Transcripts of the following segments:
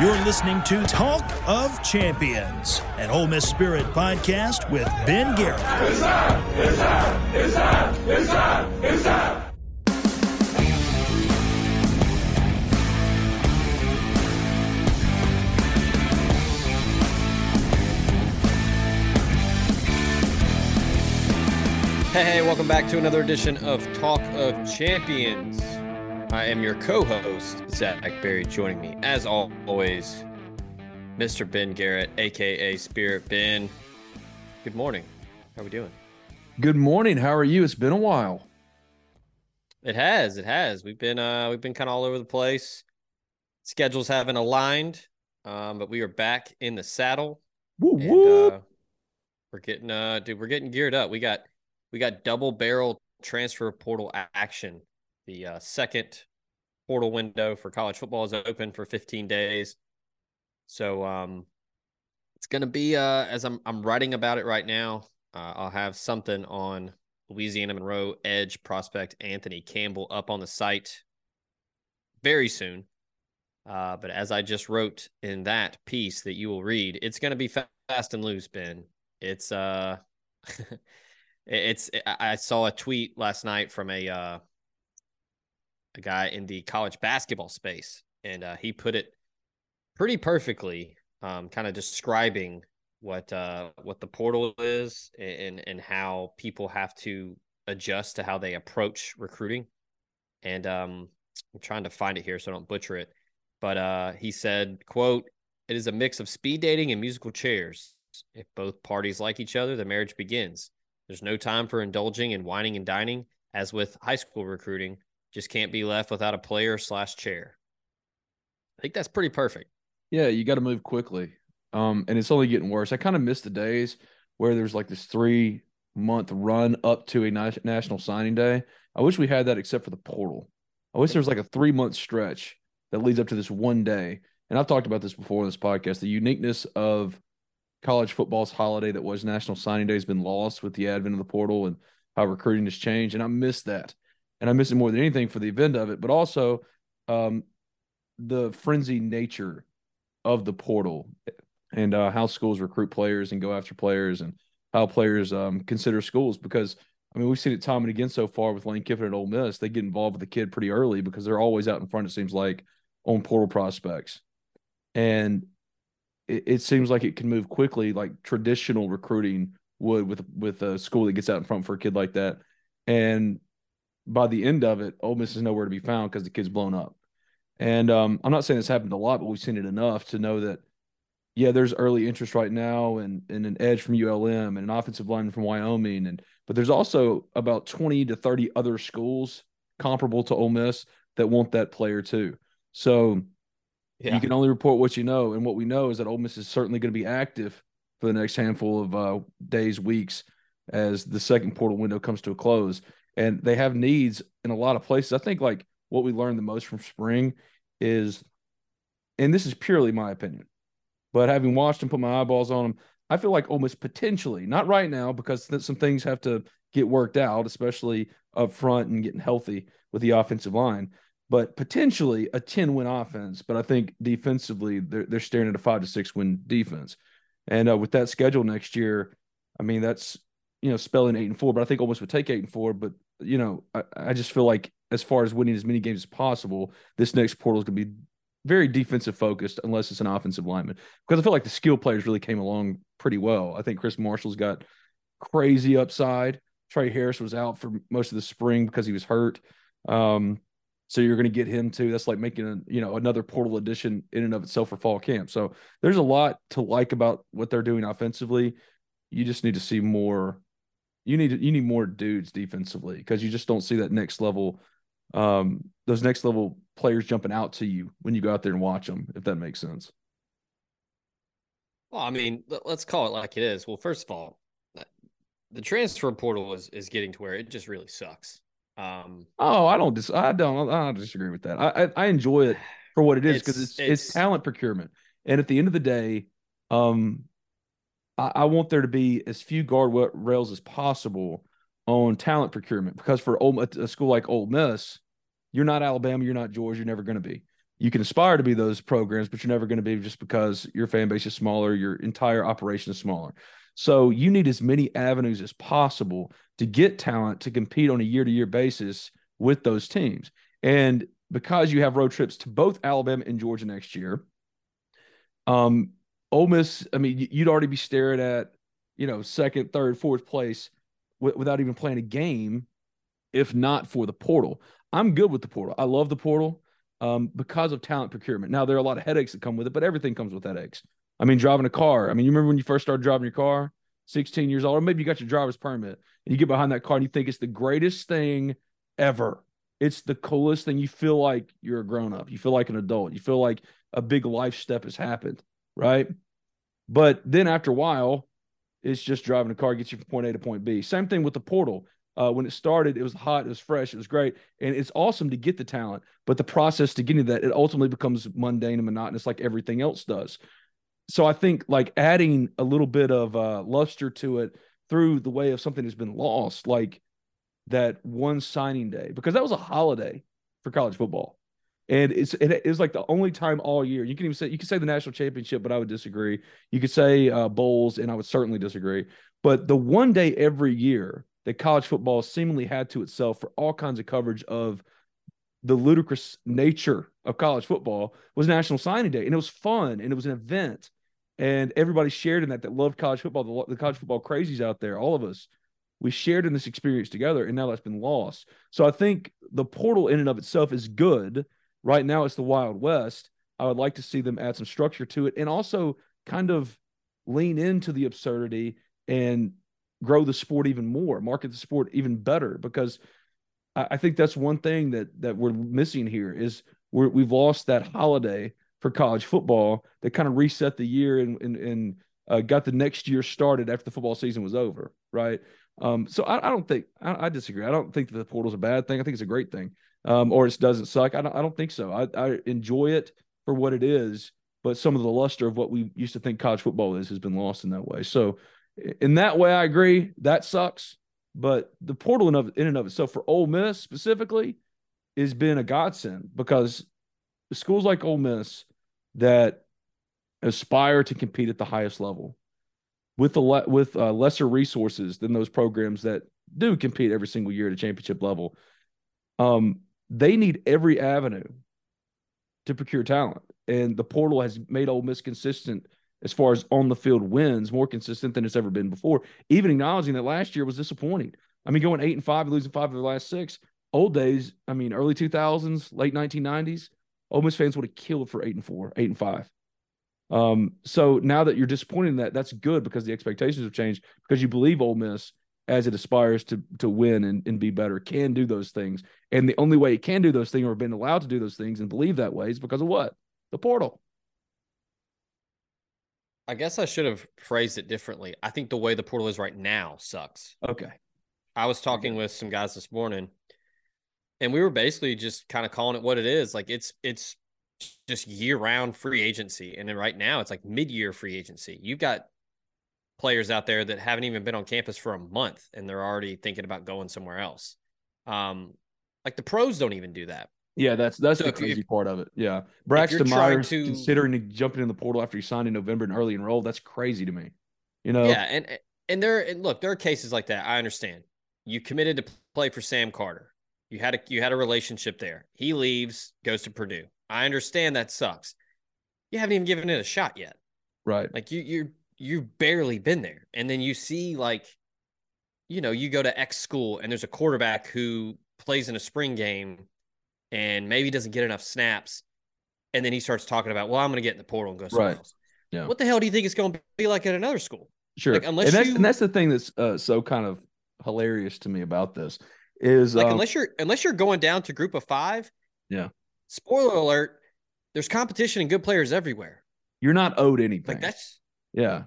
You're listening to Talk of Champions, an Ole Miss Spirit podcast with Ben Garrett. It's time! It's time! It's time! It's time! It's time! Hey, hey, welcome back to another edition of Talk of Champions. I am your co-host, Zach Berry, joining me, as always, Mr. Ben Garrett, aka Spirit Ben. Good morning. How are we doing? Good morning. How are you? It's been a while. It has, it has. We've been uh we've been kind of all over the place. Schedules haven't aligned, um, but we are back in the saddle. Woo and, woo. Uh, we're getting uh dude, we're getting geared up. We got we got double barrel transfer portal action. The uh, second portal window for college football is open for 15 days. So um it's going to be uh as I'm I'm writing about it right now, uh, I'll have something on Louisiana Monroe edge prospect Anthony Campbell up on the site very soon. Uh, but as I just wrote in that piece that you will read, it's going to be fast and loose, Ben. It's uh it's I saw a tweet last night from a uh, a guy in the college basketball space, and uh, he put it pretty perfectly, um, kind of describing what uh, what the portal is and and how people have to adjust to how they approach recruiting. And um, I'm trying to find it here so I don't butcher it, but uh, he said, "quote It is a mix of speed dating and musical chairs. If both parties like each other, the marriage begins." There's no time for indulging in whining and dining, as with high school recruiting. Just can't be left without a player slash chair. I think that's pretty perfect. Yeah, you got to move quickly. Um, and it's only getting worse. I kind of miss the days where there's like this three month run up to a na- national signing day. I wish we had that except for the portal. I wish there was like a three month stretch that leads up to this one day. And I've talked about this before in this podcast. The uniqueness of college football's holiday that was National Signing Day has been lost with the advent of the portal and how recruiting has changed. And I miss that. And I miss it more than anything for the event of it, but also um, the frenzy nature of the portal and uh, how schools recruit players and go after players and how players um, consider schools. Because, I mean, we've seen it time and again so far with Lane Kiffin at Ole Miss. They get involved with the kid pretty early because they're always out in front, it seems like, on portal prospects. And it, it seems like it can move quickly, like traditional recruiting would with with a school that gets out in front for a kid like that. And by the end of it, Ole Miss is nowhere to be found because the kid's blown up. And um, I'm not saying this happened a lot, but we've seen it enough to know that, yeah, there's early interest right now and, and an edge from ULM and an offensive lineman from Wyoming. And but there's also about 20 to 30 other schools comparable to Ole Miss that want that player too. So yeah. You can only report what you know, and what we know is that Ole Miss is certainly going to be active for the next handful of uh, days, weeks, as the second portal window comes to a close. And they have needs in a lot of places. I think like what we learned the most from spring is, and this is purely my opinion, but having watched and put my eyeballs on them, I feel like almost potentially, not right now, because some things have to get worked out, especially up front and getting healthy with the offensive line but potentially a 10 win offense. But I think defensively, they're, they're staring at a five to six win defense. And uh, with that schedule next year, I mean, that's, you know, spelling eight and four, but I think almost would take eight and four. But, you know, I, I just feel like as far as winning as many games as possible, this next portal is going to be very defensive focused unless it's an offensive lineman. Because I feel like the skill players really came along pretty well. I think Chris Marshall's got crazy upside. Tre Harris was out for most of the spring because he was hurt. Um, so you're going to get him too. That's like making a you know another portal addition in and of itself for fall camp. So there's a lot to like about what they're doing offensively. You just need to see more. You need you need more dudes defensively because you just don't see that next level, um, those next level players jumping out to you when you go out there and watch them. If that makes sense. Well, I mean, let's call it like it is. Well, first of all, the transfer portal is is getting to where it just really sucks. Um, oh, I don't dis- I don't I don't disagree with that. I I, I enjoy it for what it is because it's, it's, it's talent procurement, and at the end of the day, um, I, I want there to be as few guard rails as possible on talent procurement because for Ole, a school like Ole Miss, you're not Alabama, you're not Georgia, you're never going to be. You can aspire to be those programs, but you're never going to be just because your fan base is smaller, your entire operation is smaller. So you need as many avenues as possible to get talent to compete on a year to year basis with those teams. And because you have road trips to both Alabama and Georgia next year, um, Ole Miss, I mean, you'd already be staring at, you know, second, third, fourth place w- without even playing a game, if not for the portal. I'm good with the portal. I love the portal um, because of talent procurement. Now, there are a lot of headaches that come with it, but everything comes with headaches. I mean, driving a car. I mean, you remember when you first started driving your car, 16 years old, or maybe you got your driver's permit and you get behind that car and you think it's the greatest thing ever. It's the coolest thing. You feel like you're a grown up. You feel like an adult. You feel like a big life step has happened, right? But then after a while, it's just driving a car, gets you from point A to point B. Same thing with the portal. Uh, when it started, it was hot, it was fresh, it was great, and it's awesome to get the talent. But the process to getting that, it ultimately becomes mundane and monotonous, like everything else does so I think like adding a little bit of uh, luster to it through the way of something that's been lost, like that one signing day, because that was a holiday for college football. And it's it is like the only time all year. You can even say you can say the national championship, but I would disagree. You could say uh, bowls, and I would certainly disagree. But the one day every year that college football seemingly had to itself for all kinds of coverage of the ludicrous nature of college football was National Signing Day, and it was fun and it was an event and everybody shared in that that loved college football, the, the college football crazies out there, all of us, we shared in this experience together, and now that's been lost. So I think the portal in and of itself is good. Right now, it's the Wild West. I would like to see them add some structure to it, and also kind of lean into the absurdity and grow the sport even more, market the sport even better, because I, think that's one thing that that we're missing here is we're, we've lost that holiday for college football that kind of reset the year and and, and uh, got the next year started after the football season was over, right? Um, so I, I, don't think I, I, disagree. I don't think that the portal's a bad thing. I think it's a great thing, um, or it doesn't suck. I don't. I don't think so. I, I enjoy it for what it is, but some of the luster of what we used to think college football is has been lost in that way. So, in that way, I agree. That sucks. But the portal in, of, in and of itself for Ole Miss specifically has been a godsend because schools like Ole Miss that aspire to compete at the highest level with the le- with uh, lesser resources than those programs that do compete every single year at a championship level. Um, they need every avenue to procure talent, and the portal has made Ole Miss consistent as far as on the field wins, more consistent than it's ever been before. Even acknowledging that last year was disappointing. I mean, going eight and five, losing five of the last six. Old days, I mean, early two thousands, late nineteen nineties Ole Miss fans would have killed for eight and four, eight and five. Um, so now that you're disappointed in that, that's good because the expectations have changed because you believe Ole Miss as it aspires to to win and, and be better can do those things. And the only way it can do those things or been allowed to do those things and believe that way is because of what? The portal. I guess I should have phrased it differently. I think the way the portal is right now sucks. Okay. I was talking with some guys this morning and we were basically just kind of calling it what it is. Like it's it's just year round free agency, and then right now it's like mid year free agency. You've got players out there that haven't even been on campus for a month, and they're already thinking about going somewhere else. Um, like the pros don't even do that. Yeah, that's that's so the crazy part of it. Yeah, Braxton Myers to, considering jumping in the portal after he signed in November and early enrolled. That's crazy to me. You know. Yeah, and and there and look, there are cases like that. I understand. You committed to play for Sam Carter. You had a you had a relationship there. He leaves, goes to Purdue. I understand that sucks. You haven't even given it a shot yet. Right. Like you you you've barely been there. And then you see like you know, you go to X school and there's a quarterback who plays in a spring game and maybe doesn't get enough snaps. And then he starts talking about, well, I'm going to get in the portal and go somewhere Right. else. Yeah. What the hell do you think it's going to be like at another school? Sure. Like, unless and that's you- and that's the thing that's uh, so kind of hilarious to me about this is Like um, unless you're unless you're going down to group of five. Yeah. Spoiler alert: there's competition and good players everywhere. you're not owed anything. Like that's Yeah.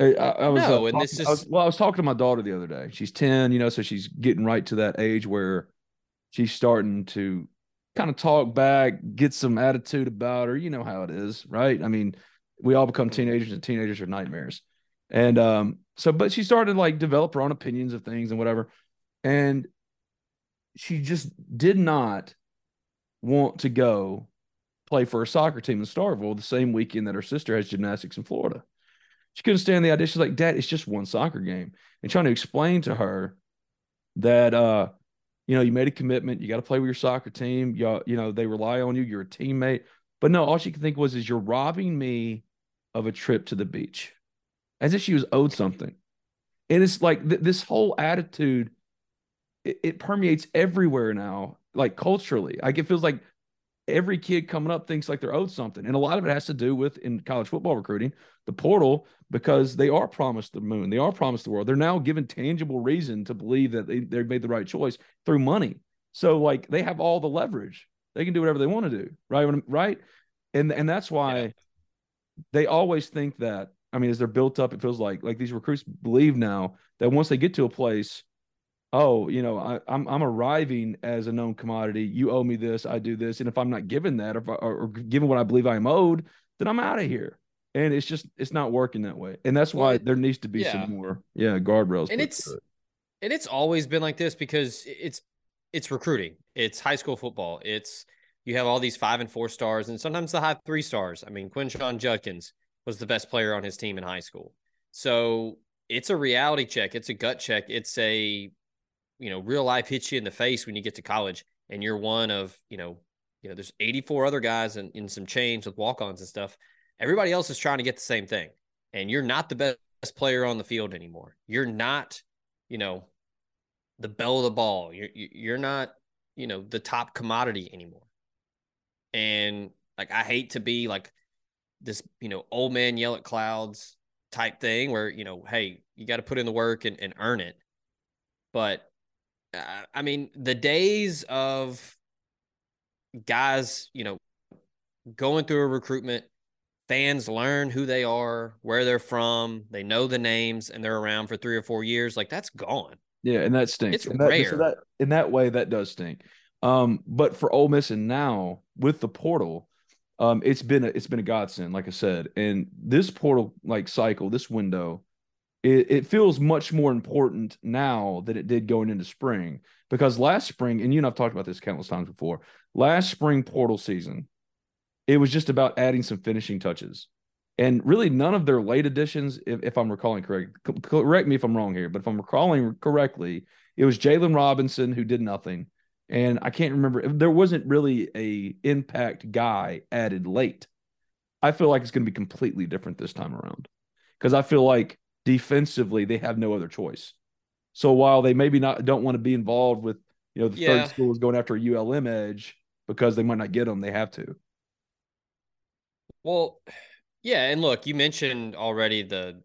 I, I, was, No, uh, and this talking- I was- is- well, I was talking to my daughter the other day. She's 10, you know, so she's getting right to that age where she's starting to kind of talk back, get some attitude about her. You know how it is, right? I mean, we all become teenagers and teenagers are nightmares. And um, so, but she started like develop her own opinions of things and whatever. And she just did not want to go play for a soccer team in Starkville the same weekend that her sister has gymnastics in Florida. She couldn't stand the idea. She's like, Dad, it's just one soccer game. And trying to explain to her that uh, you know, you made a commitment, you got to play with your soccer team. You, you know, they rely on you, you're a teammate. But no, all she could think was, is you're robbing me of a trip to the beach. As if she was owed something. And it's like th- this whole attitude, it, it permeates everywhere now, like culturally. Like it feels like every kid coming up thinks like they're owed something. And a lot of it has to do with in college football recruiting, the portal, because they are promised the moon, they are promised the world. They're now given tangible reason to believe that they, they made the right choice through money. So like they have all the leverage. They can do whatever they want to do. Right. Right. And and that's why Yeah. they always think that. I mean, as they're built up, it feels like like these recruits believe now that once they get to a place, oh, you know, I, I'm I'm arriving as a known commodity. You owe me this, I do this, and if I'm not given that, or, if I, or, given what I believe I am owed, then I'm out of here. And it's just it's not working that way, and that's why there needs to be yeah. some more, yeah, guardrails. and it's it. and it's always been like this because it's it's recruiting. It's high school football. It's you have all these five and four stars, and sometimes the high three stars. I mean, Quinshon Judkins was the best player on his team in high school. So it's a reality check. It's a gut check. It's a you know real life hits you in the face when you get to college, and you're one of you know you know there's 84 other guys in, in some chains with walk-ons and stuff. Everybody else is trying to get the same thing, and you're not the best player on the field anymore. You're not you know the bell of the ball. You're you're not, you know, the top commodity anymore. And like I hate to be like this, you know, old man yell at clouds type thing where, you know, hey, you got to put in the work and, and earn it. But I mean, the days of guys, you know, going through a recruitment, fans learn who they are, where they're from, they know the names, and they're around for three or four years. Like that's gone. Yeah, and that stinks. It's and that, rare. So that in that way, that does stink. Um, but for Ole Miss and now with the portal, um, it's been a, it's been a godsend, like I said. And this portal like cycle, this window, it, it feels much more important now than it did going into spring because last spring, and you and I've talked about this countless times before. Last spring portal season, it was just about adding some finishing touches. And really, none of their late additions, if, if I'm recalling correct, correct me if I'm wrong here, but if I'm recalling correctly, it was Jalen Robinson who did nothing, and I can't remember. There wasn't really a impact guy added late. I feel like it's going to be completely different this time around because I feel like defensively they have no other choice. So while they maybe not don't want to be involved with you know the Yeah. third school is going after a ULM edge because they might not get them, they have to. Well, yeah, and look, you mentioned already the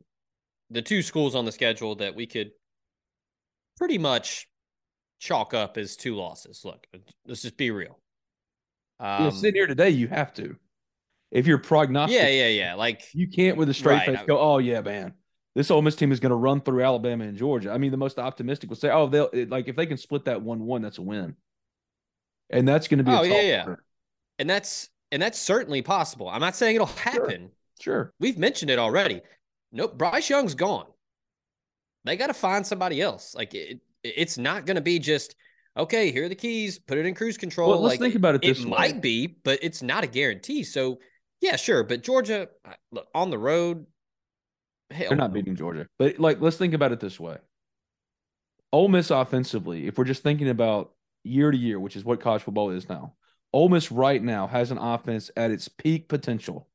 the two schools on the schedule that we could pretty much chalk up as two losses. Look, let's just be real. you know, Um, sitting here today, you have to. If you're prognostic, yeah, yeah, yeah. Like, you can't with a straight Right, face go, "Oh yeah, man, this Ole Miss team is going to run through Alabama and Georgia." I mean, the most optimistic would say, "Oh, they'll it- like if they can split that one-one, that's a win," and that's going to be. Oh, a yeah, yeah. and that's and that's certainly possible. I'm not saying it'll happen. Sure. We've mentioned it already. Nope, Bryce Young's gone. They got to find somebody else. Like it, it's not going to be just okay. Here are the keys. Put it in cruise control. Well, let's like, think about it It this way. might be, but it's not a guarantee. So yeah, sure. But Georgia, look on the road. Hell, They're not no. beating Georgia, but like, let's think about it this way: Ole Miss offensively, if we're just thinking about year to year, which is what college football is now, Ole Miss right now has an offense at its peak potential.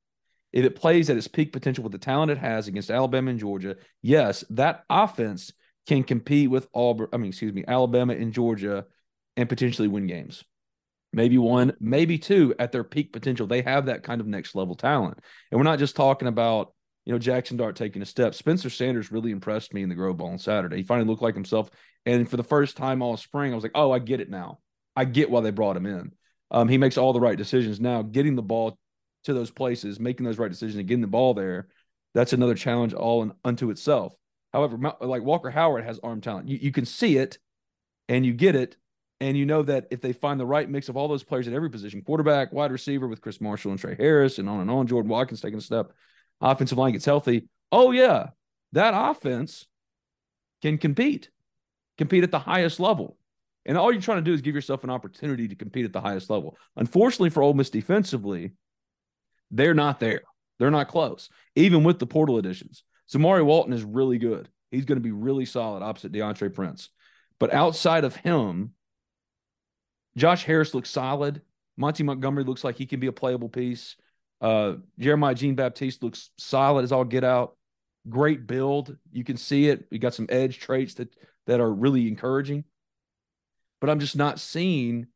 If it plays at its peak potential with the talent it has against Alabama and Georgia, yes, that offense can compete with Auburn. I mean, excuse me, Alabama and Georgia, and potentially win games. Maybe one, maybe two at their peak potential. They have that kind of next level talent, and we're not just talking about you know Jackson Dart taking a step. Spencer Sanders really impressed me in the Grove Bowl on Saturday. He finally looked like himself, and for the first time all spring, I was like, oh, I get it now. I get why they brought him in. Um, he makes all the right decisions now. Getting the ball to those places, making those right decisions, and getting the ball there, that's another challenge all in, unto itself. However, like Walker Howard has arm talent. You, you can see it and you get it. And you know that if they find the right mix of all those players at every position, quarterback, wide receiver with Chris Marshall and Tre Harris, and on and on, Jordan Watkins taking a step, offensive line gets healthy. Oh, yeah, that offense can compete, compete at the highest level. And all you're trying to do is give yourself an opportunity to compete at the highest level. Unfortunately for Ole Miss defensively, they're not there. They're not close, even with the portal additions. Zamari Walton is really good. He's going to be really solid opposite Deantre Prince. But outside of him, Josh Harris looks solid. Monty Montgomery looks like he can be a playable piece. Uh, Jeremiah Jean Baptiste looks solid as all get out. Great build. You can see it. We got some edge traits that that are really encouraging. But I'm just not seeing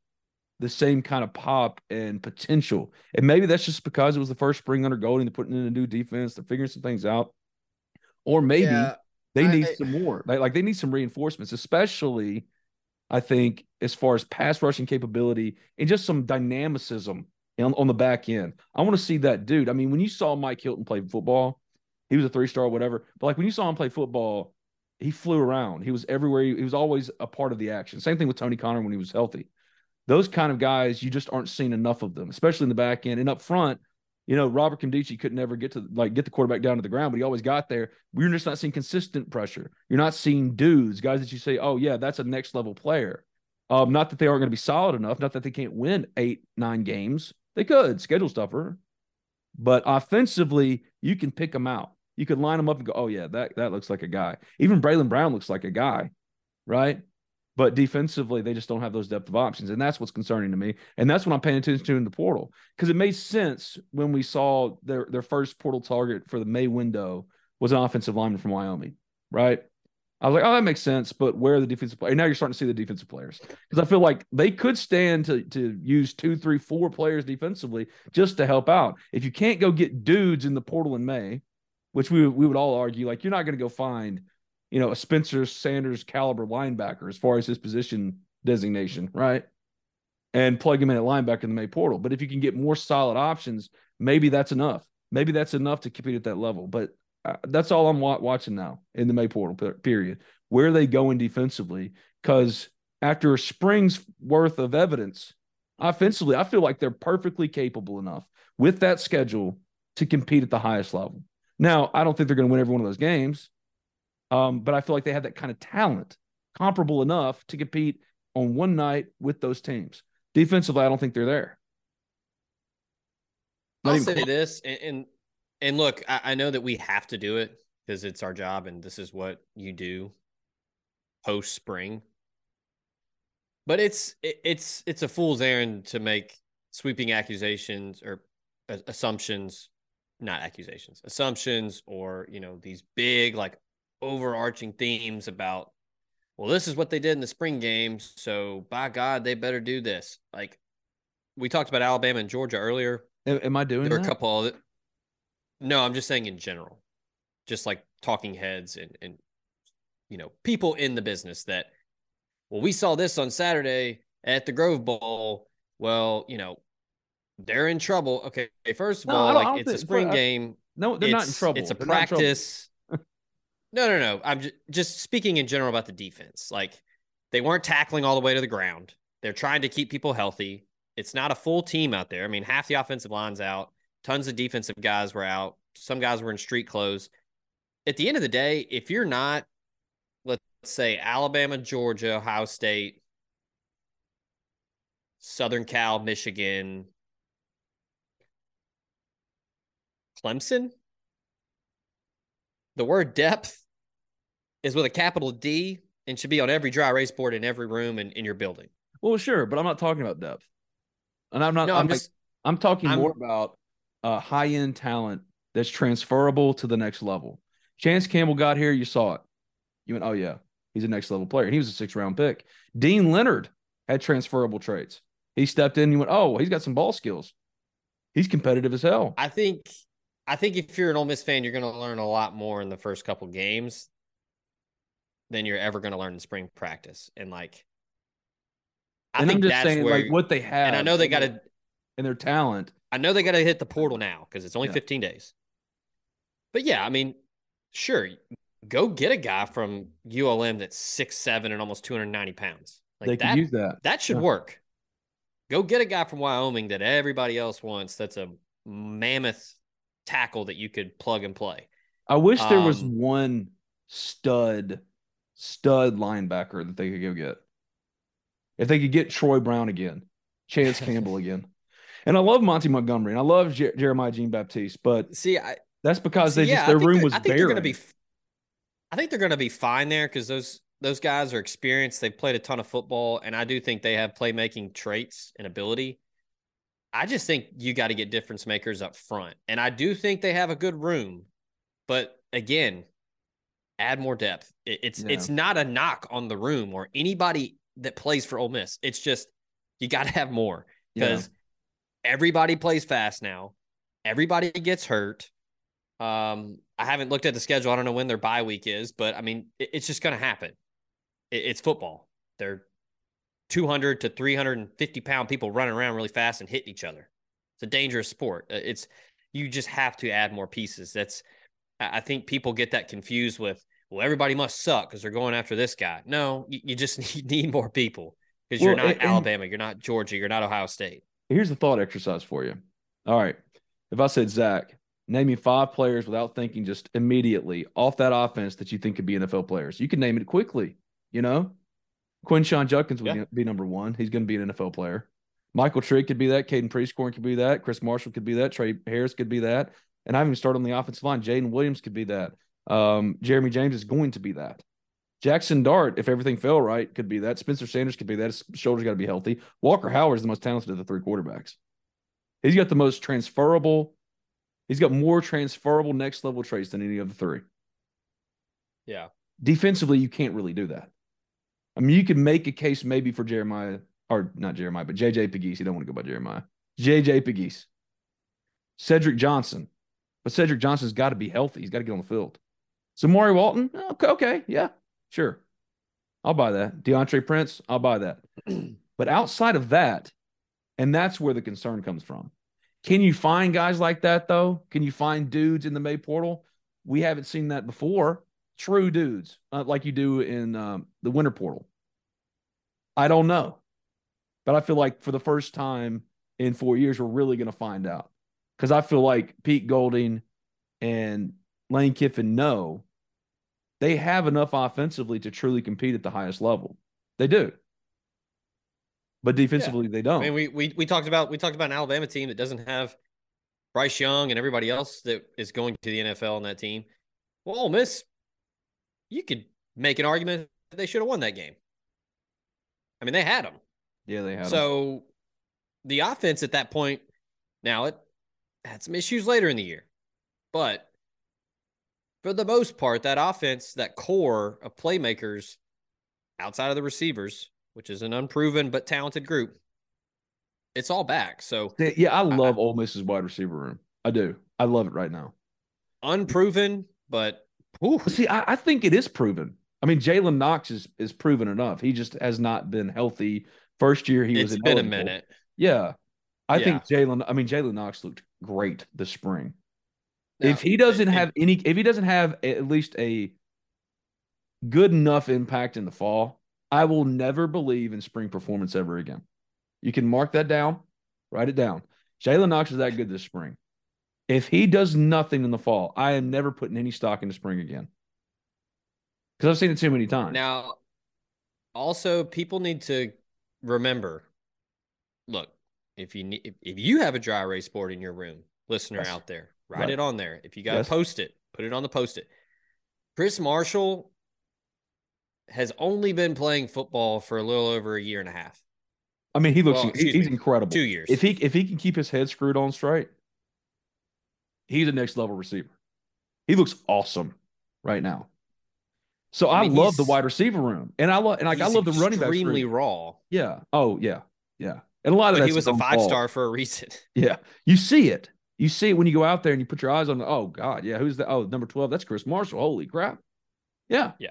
the same kind of pop and potential. And maybe that's just because it was the first spring under Golding. They're putting in a new defense. They're figuring some things out. Or maybe yeah, they need I, some more. Like, like they need some reinforcements, especially I think as far as pass rushing capability and just some dynamicism on, on the back end. I want to see that dude. I mean, when you saw Mike Hilton play football, he was a three star whatever. But like when you saw him play football, he flew around. He was everywhere. He, he was always a part of the action. Same thing with Tony Conner when he was healthy those kind of guys, you just aren't seeing enough of them, especially in the back end and up front. You know, Robert Nkemdiche could never get to like get the quarterback down to the ground, but he always got there. We're just not seeing consistent pressure. You're not seeing dudes, guys that you say, oh yeah, that's a next level player. Um, not that they aren't going to be solid enough, not that they can't win eight, nine games. They could schedule stuffer, but offensively, you can pick them out. You could line them up and go, oh yeah, that that looks like a guy. Even Braylon Brown looks like a guy, right? But defensively, they just don't have those depth of options. And that's what's concerning to me. And that's what I'm paying attention to in the portal. Because it made sense when we saw their, their first portal target for the May window was an offensive lineman from Wyoming, right? I was like, oh, that makes sense. But where are the defensive players? Now you're starting to see the defensive players. Because I feel like they could stand to, to use two, three, four players defensively just to help out. If you can't go get dudes in the portal in May, which we, we would all argue, like you're not going to go find – you know, a Spencer Sanders caliber linebacker as far as his position designation, right? And plug him in at linebacker in the May portal. But if you can get more solid options, maybe that's enough. Maybe that's enough to compete at that level. But uh, that's all I'm watching now in the May portal period. Where are they going defensively? Because after a spring's worth of evidence, offensively, I feel like they're perfectly capable enough with that schedule to compete at the highest level. Now, I don't think they're going to win every one of those games. Um, but I feel like they have that kind of talent, comparable enough to compete on one night with those teams. Defensively, I don't think they're there. Not I'll say close. this, and, and, and look, I, I know that we have to do it because it's our job, and this is what you do post spring. But it's it, it's it's a fool's errand to make sweeping accusations or assumptions not accusations assumptions or you know these big like overarching themes about well this is what they did in the spring games so by god they better do this. Like we talked about alabama and georgia earlier. Am i doing there are a couple of it no i'm just saying in general just like talking heads and and you know people in the business that well we saw this on saturday at the grove bowl well you know they're in trouble okay first of no, all like it's think, a spring uh, game no they're not in trouble it's a they're practice no, no, no. I'm just, just speaking in general about the defense. Like they weren't tackling all the way to the ground. They're trying to keep people healthy. It's not a full team out there. I mean, half the offensive line's out. Tons of defensive guys were out. Some guys were in street clothes. At the end of the day, if you're not, let's say Alabama, Georgia, Ohio State, Southern Cal, Michigan, Clemson, the word depth is with a capital D and should be on every dry erase board in every room and in your building. Well, sure, but I'm not talking about depth. And I'm not. No, I'm, I'm like- just I'm talking I'm- more about uh, high end talent that's transferable to the next level. Chance Campbell got here, you saw it. You went, oh yeah, he's a next level player. And he was a six round pick. Deane Leonard had transferable traits. He stepped in, you went, oh, he's got some ball skills. He's competitive as hell. I think I think if you're an Ole Miss fan, you're going to learn a lot more in the first couple games than you're ever going to learn in spring practice. And like, I and think I'm just that's saying, like what they have, and I know they got to. and their talent. I know they got to hit the portal now because it's only Yeah. 15 days. But yeah, I mean, sure, go get a guy from ULM that's six seven and almost 290 pounds. Like they that. can use that. That should Yeah. work. Go get a guy from Wyoming that everybody else wants. That's a mammoth tackle that you could plug and play. I wish there was Um, one stud, stud linebacker that they could go get. If they could get Troy Brown again, Chance Campbell again, and I love Monty Montgomery and I love Jer- Jeremiah Jean Baptiste, but See, I that's because see, they yeah, just their room was I think they're going to be. I think they're going to be fine there because those those guys are experienced. They've played a ton of football, and I do think they have playmaking traits and ability. I just think you got to get difference makers up front, and I do think they have a good room. But again, add more depth. It- it's Yeah. it's not a knock on the room or anybody that plays for Ole Miss. It's just you got to have more because everybody plays fast now. Everybody gets hurt. Um, I haven't looked at the schedule. I don't know when their bye week is, but I mean, it- it's just going to happen. It- it's football. They're 200 to 350 pound people running around really fast and hitting each other. It's a dangerous sport. Uh, It's you just have to add more pieces. That's I think people get that confused with well, everybody must suck because they're going after this guy. No, you, you just need, need more people because you're not and- Alabama, you're not Georgia, you're not Ohio State. Here's the thought exercise for you. All right. If I said, Zach, name me five players without thinking just immediately off that offense that you think could be NFL players, you can name it quickly. You know, Quinshon Judkins would Yeah. be number one. He's going to be an NFL player. Michael Trigg could be that. Caden Prieskorn could be that. Chris Marshall could be that. Tre Harris could be that. And I haven't even started on the offensive line. Jaden Williams could be that. Um, Jeremy James is going to be that. Jackson Dart, if everything fell right, could be that. Spencer Sanders could be that. His shoulder's got to be healthy. Walker Howard is the most talented of the three quarterbacks. He's got the most transferable. He's got more transferable next level traits than any of the three. Yeah. Defensively, you can't really do that. I mean, you could make a case maybe for Jeremiah, or not Jeremiah, but JJ Pegues. You don't want to go by Jeremiah. JJ Pegues. Cedric Johnson. But Cedric Johnson's got to be healthy. He's got to get on the field. So Maury Walton, oh, okay, okay, yeah, sure. I'll buy that. Deantre Prince, I'll buy that. but outside of that, and that's where the concern comes from. Can you find guys like that though? Can you find dudes in the May portal? We haven't seen that before. True dudes, uh, like you do in um, the winter portal. I don't know, but I feel like for the first time in four years, we're really going to find out because I feel like Pete Golding and Lane Kiffin know they have enough offensively to truly compete at the highest level. They do. But defensively, they don't. I mean, we, we we talked about we talked about an Alabama team that doesn't have Bryce Young and everybody else that is going to the NFL on that team. Well, Ole Miss, you could make an argument that they should have won that game. I mean, they had them. yeah, they have. them. So the offense at that point, now it had some issues later in the year, but for the most part, that offense, that core of playmakers outside of the receivers, which is an unproven but talented group, it's all back. So Yeah, I love Ole Miss's wide receiver room. I do. I love it right now. unproven, but whew, see, I, I think it is proven. I mean, Jalen Knox is is proven enough. He just has not been healthy. First year he was. it's been a minute. Yeah, I Yeah. think Jalen. I mean, Jalen Knox looked great this spring. If he doesn't have any, if he doesn't have at least a good enough impact in the fall, I will never believe in spring performance ever again. You can mark that down, write it down. Jalen Knox is that good this spring. If he does nothing in the fall, I am never putting any stock in the spring again. Because I've seen it too many times. Now, also, people need to remember. Look, if you need, if, if you have a dry erase board in your room, listener Yes. out there, write Right. it on there. If you got to Yes. post it, put it on the post it. Chris Marshall has only been playing football for a little over a year and a half. I mean, he looks well, he, he's me, incredible. two years. If he if he can keep his head screwed on straight, he's a next level receiver. He looks awesome right now. So I, I mean, love the wide receiver room, and I love and like I love the running back. Extremely raw, Yeah. Oh yeah. Yeah. And a lot of but that he was a five star for a reason. Yeah. You see it. You see it when you go out there and you put your eyes on. Oh God, yeah. Who's the? Oh, number twelve. That's Chris Marshall. Holy crap. Yeah. Yeah.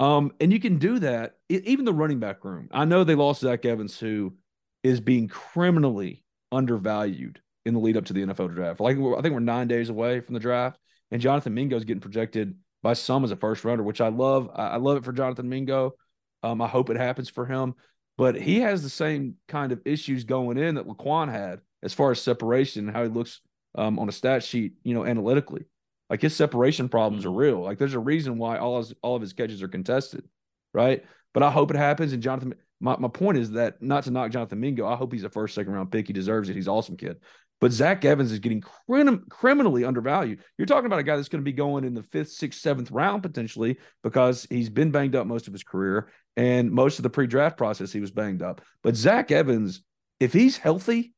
Um, and you can do that. E- even the running back room. I know they lost Zach Evans, who is being criminally undervalued in the lead up to the NFL draft. Like I think we're nine days away from the draft, and Jonathan Mingo is getting projected by some as a first rounder, which I love. I I love it for Jonathan Mingo. Um, I hope it happens for him. But he has the same kind of issues going in that Laquon had as far as separation and how he looks um, on a stat sheet, you know, analytically. Like his separation problems are real. Like there's a reason why all his, all of his catches are contested, right? But I hope it happens. And Jonathan, my, my point is that not to knock Jonathan Mingo, I hope he's a first, second round pick. He deserves it. He's an awesome kid. But Zach Evans is getting crim- criminally undervalued. You're talking about a guy that's going to be going in the fifth, sixth, seventh round potentially because he's been banged up most of his career and most of the pre-draft process he was banged up. But Zach Evans, if he's healthy,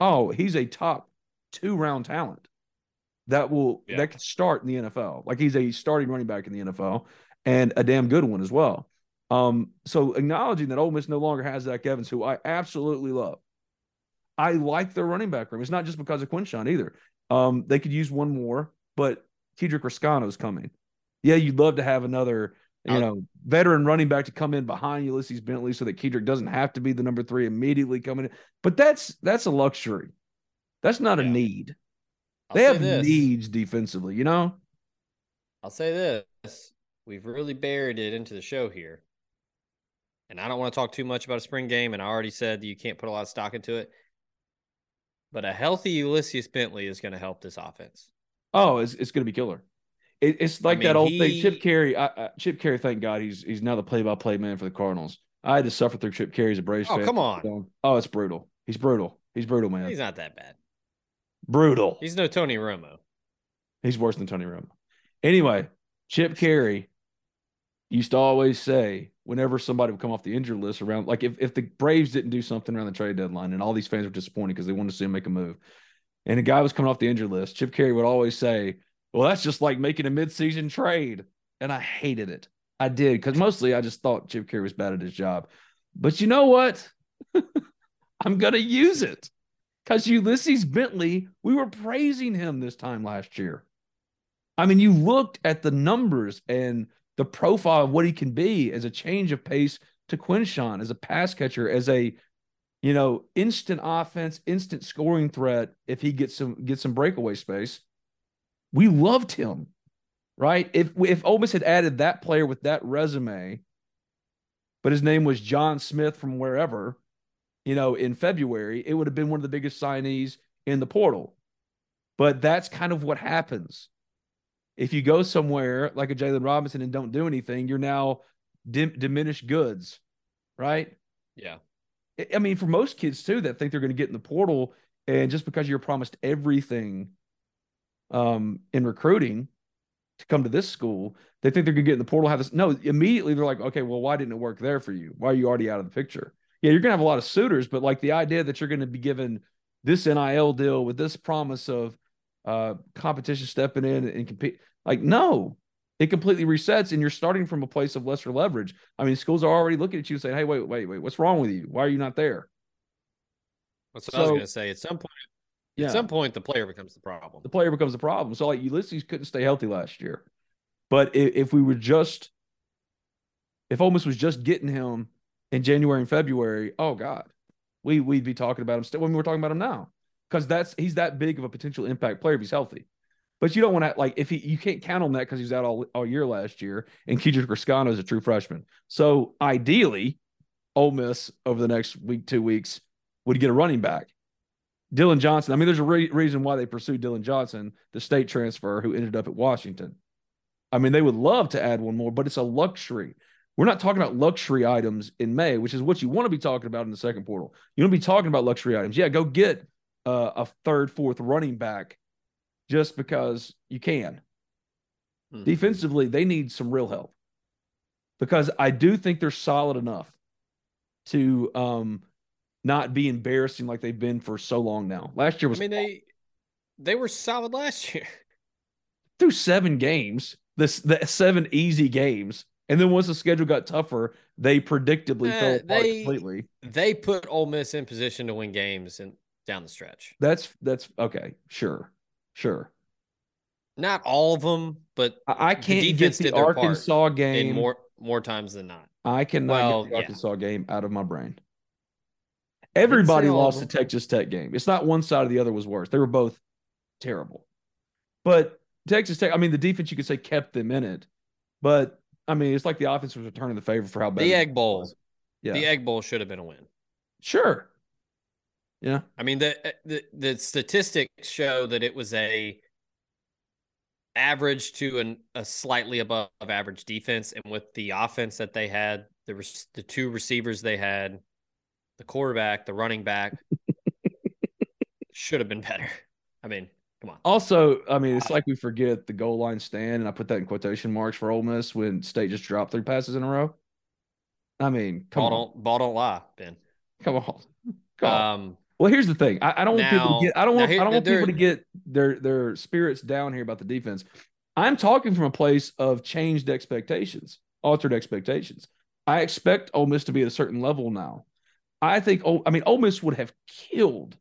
oh, he's a top two round talent that will Yeah. that could start in the NFL. Like he's a starting running back in the NFL and a damn good one as well. Um, so acknowledging that Ole Miss no longer has Zach Evans, who I absolutely love. I like their running back room. It's not just because of Quinshon either. Um, they could use one more, but Kedrick Reescano's coming. Yeah, you'd love to have another, you know, veteran running back to come in behind Ulysses Bentley so that Kedrick doesn't have to be the number three immediately coming in. But that's that's a luxury. That's not a need. I'll they have this. needs defensively, you know? I'll say this. We've really buried it into the show here. And I don't want to talk too much about a spring game. And I already said that you can't put a lot of stock into it. But a healthy Ulysses Bentley is going to help this offense. Oh, it's, it's going to be killer. It, it's like that mean, old thing. Chip he- Caray, I, I, Chip Caray, thank God he's he's now the play-by-play man for the Cardinals. I had to suffer through Chip Caray as a Braves Oh, fan. come on. Oh, it's brutal. He's brutal. He's brutal, man. He's not that bad. brutal. He's no Tony Romo. He's worse than Tony Romo. Anyway, Chip Caray used to always say whenever somebody would come off the injured list around, like if, if the Braves didn't do something around the trade deadline and all these fans were disappointed because they wanted to see him make a move, and a guy was coming off the injured list, Chip Caray would always say, Well, that's just like making a midseason trade. And I hated it. I did because mostly I just thought Chip Caray was bad at his job. But you know what? I'm going to use it because Ulysses Bentley, we were praising him this time last year. I mean, you looked at the numbers and the profile of what he can be as a change of pace to Quinshon, as a pass catcher, as a you know instant offense, instant scoring threat. If he gets some gets some breakaway space, we loved him, right? If if Ole Miss had added that player with that resume, but his name was John Smith from wherever, you know, in February, it would have been one of the biggest signees in the portal. But that's kind of what happens. If you go somewhere like a Jalen Robinson and don't do anything, you're now dim- diminished goods, right? Yeah. I- I mean, for most kids too that think they're going to get in the portal, and just because you're promised everything um, in recruiting to come to this school, they think they're going to get in the portal. Have this? No, immediately they're like, okay, well, why didn't it work there for you? Why are you already out of the picture? Yeah, you're going to have a lot of suitors, but like the idea that you're going to be given this NIL deal with this promise of uh, competition stepping in and compete, like no, it completely resets, and you're starting from a place of lesser leverage. I mean, schools are already looking at you and saying, "Hey, wait, wait, wait, what's wrong with you? Why are you not there?" That's what I was going to say. At some point, Yeah, at some point, the player becomes the problem. the player becomes the problem. So like Ulysses couldn't stay healthy last year, but if, if we were just, if Ole Miss was just getting him in January and February, oh god, we we'd be talking about him still when we were talking about him now because that's he's that big of a potential impact player if he's healthy. But you don't want to like if he you can't count on that because he was out all, all year last year, and Kedrick Reescano is a true freshman. So ideally, Ole Miss over the next week two weeks would get a running back. Dillon Johnson. I mean, there's a re- reason why they pursued Dillon Johnson, the state transfer who ended up at Washington. I mean, they would love to add one more, but it's a luxury. We're not talking about luxury items in May, which is what you want to be talking about in the second portal. You want to be talking about luxury items. Yeah, go get uh, a third, fourth running back just because you can. Hmm. Defensively, they need some real help because I do think they're solid enough to um not be embarrassing like they've been for so long now. Last year was I mean they they were solid last year. through seven games, this the seven easy games, and then once the schedule got tougher, they predictably Eh, fell apart they- completely. They put Ole Miss in position to win games and down the stretch. That's that's okay, sure, sure. Not all of them, but I, I can't get the their part Arkansas game. more more times than not. I cannot Well, get the yeah. Arkansas game out of my brain. Everybody lost the. Texas Tech game. It's not one side or the other was worse. They were both terrible. But Texas Tech, I mean, the defense you could say kept them in it. But I mean, it's like the offense was returning the favor for how bad The Egg Bowl. Yeah. the Egg Bowl should have been a win. sure. Yeah. I mean, the, uh, the the statistics show that it was a average to an, a slightly above average defense, and with the offense that they had, the the two receivers they had, the quarterback, the running back, should have been better. I mean, come on. Also, I mean, it's like we forget the goal line stand, and I put that in quotation marks for Ole Miss when State just dropped three passes in a row. I mean, come Ball on, don't ball don't lie, Ben. come on, come on. Um, Well, here's the thing. I, I don't want people to get. I don't want. here- I don't want people to get their their spirits down here about the defense. I'm talking from a place of changed expectations, altered expectations. I expect Ole Miss to be at a certain level now. I think. Oh, I mean, Ole Miss would have killed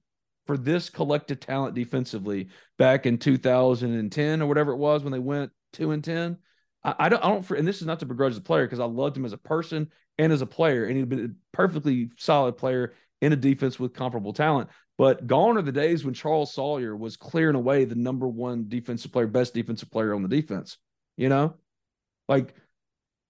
for this collective talent defensively back in 2010 or whatever it was when they went two and ten. I, I don't. I don't. And this is not to begrudge the player because I loved him as a person and as a player, and he'd been a perfectly solid player in a defense with comparable talent. But gone are the days when Charles Sawyer was clearing away the number one defensive player, best defensive player on the defense. You know, like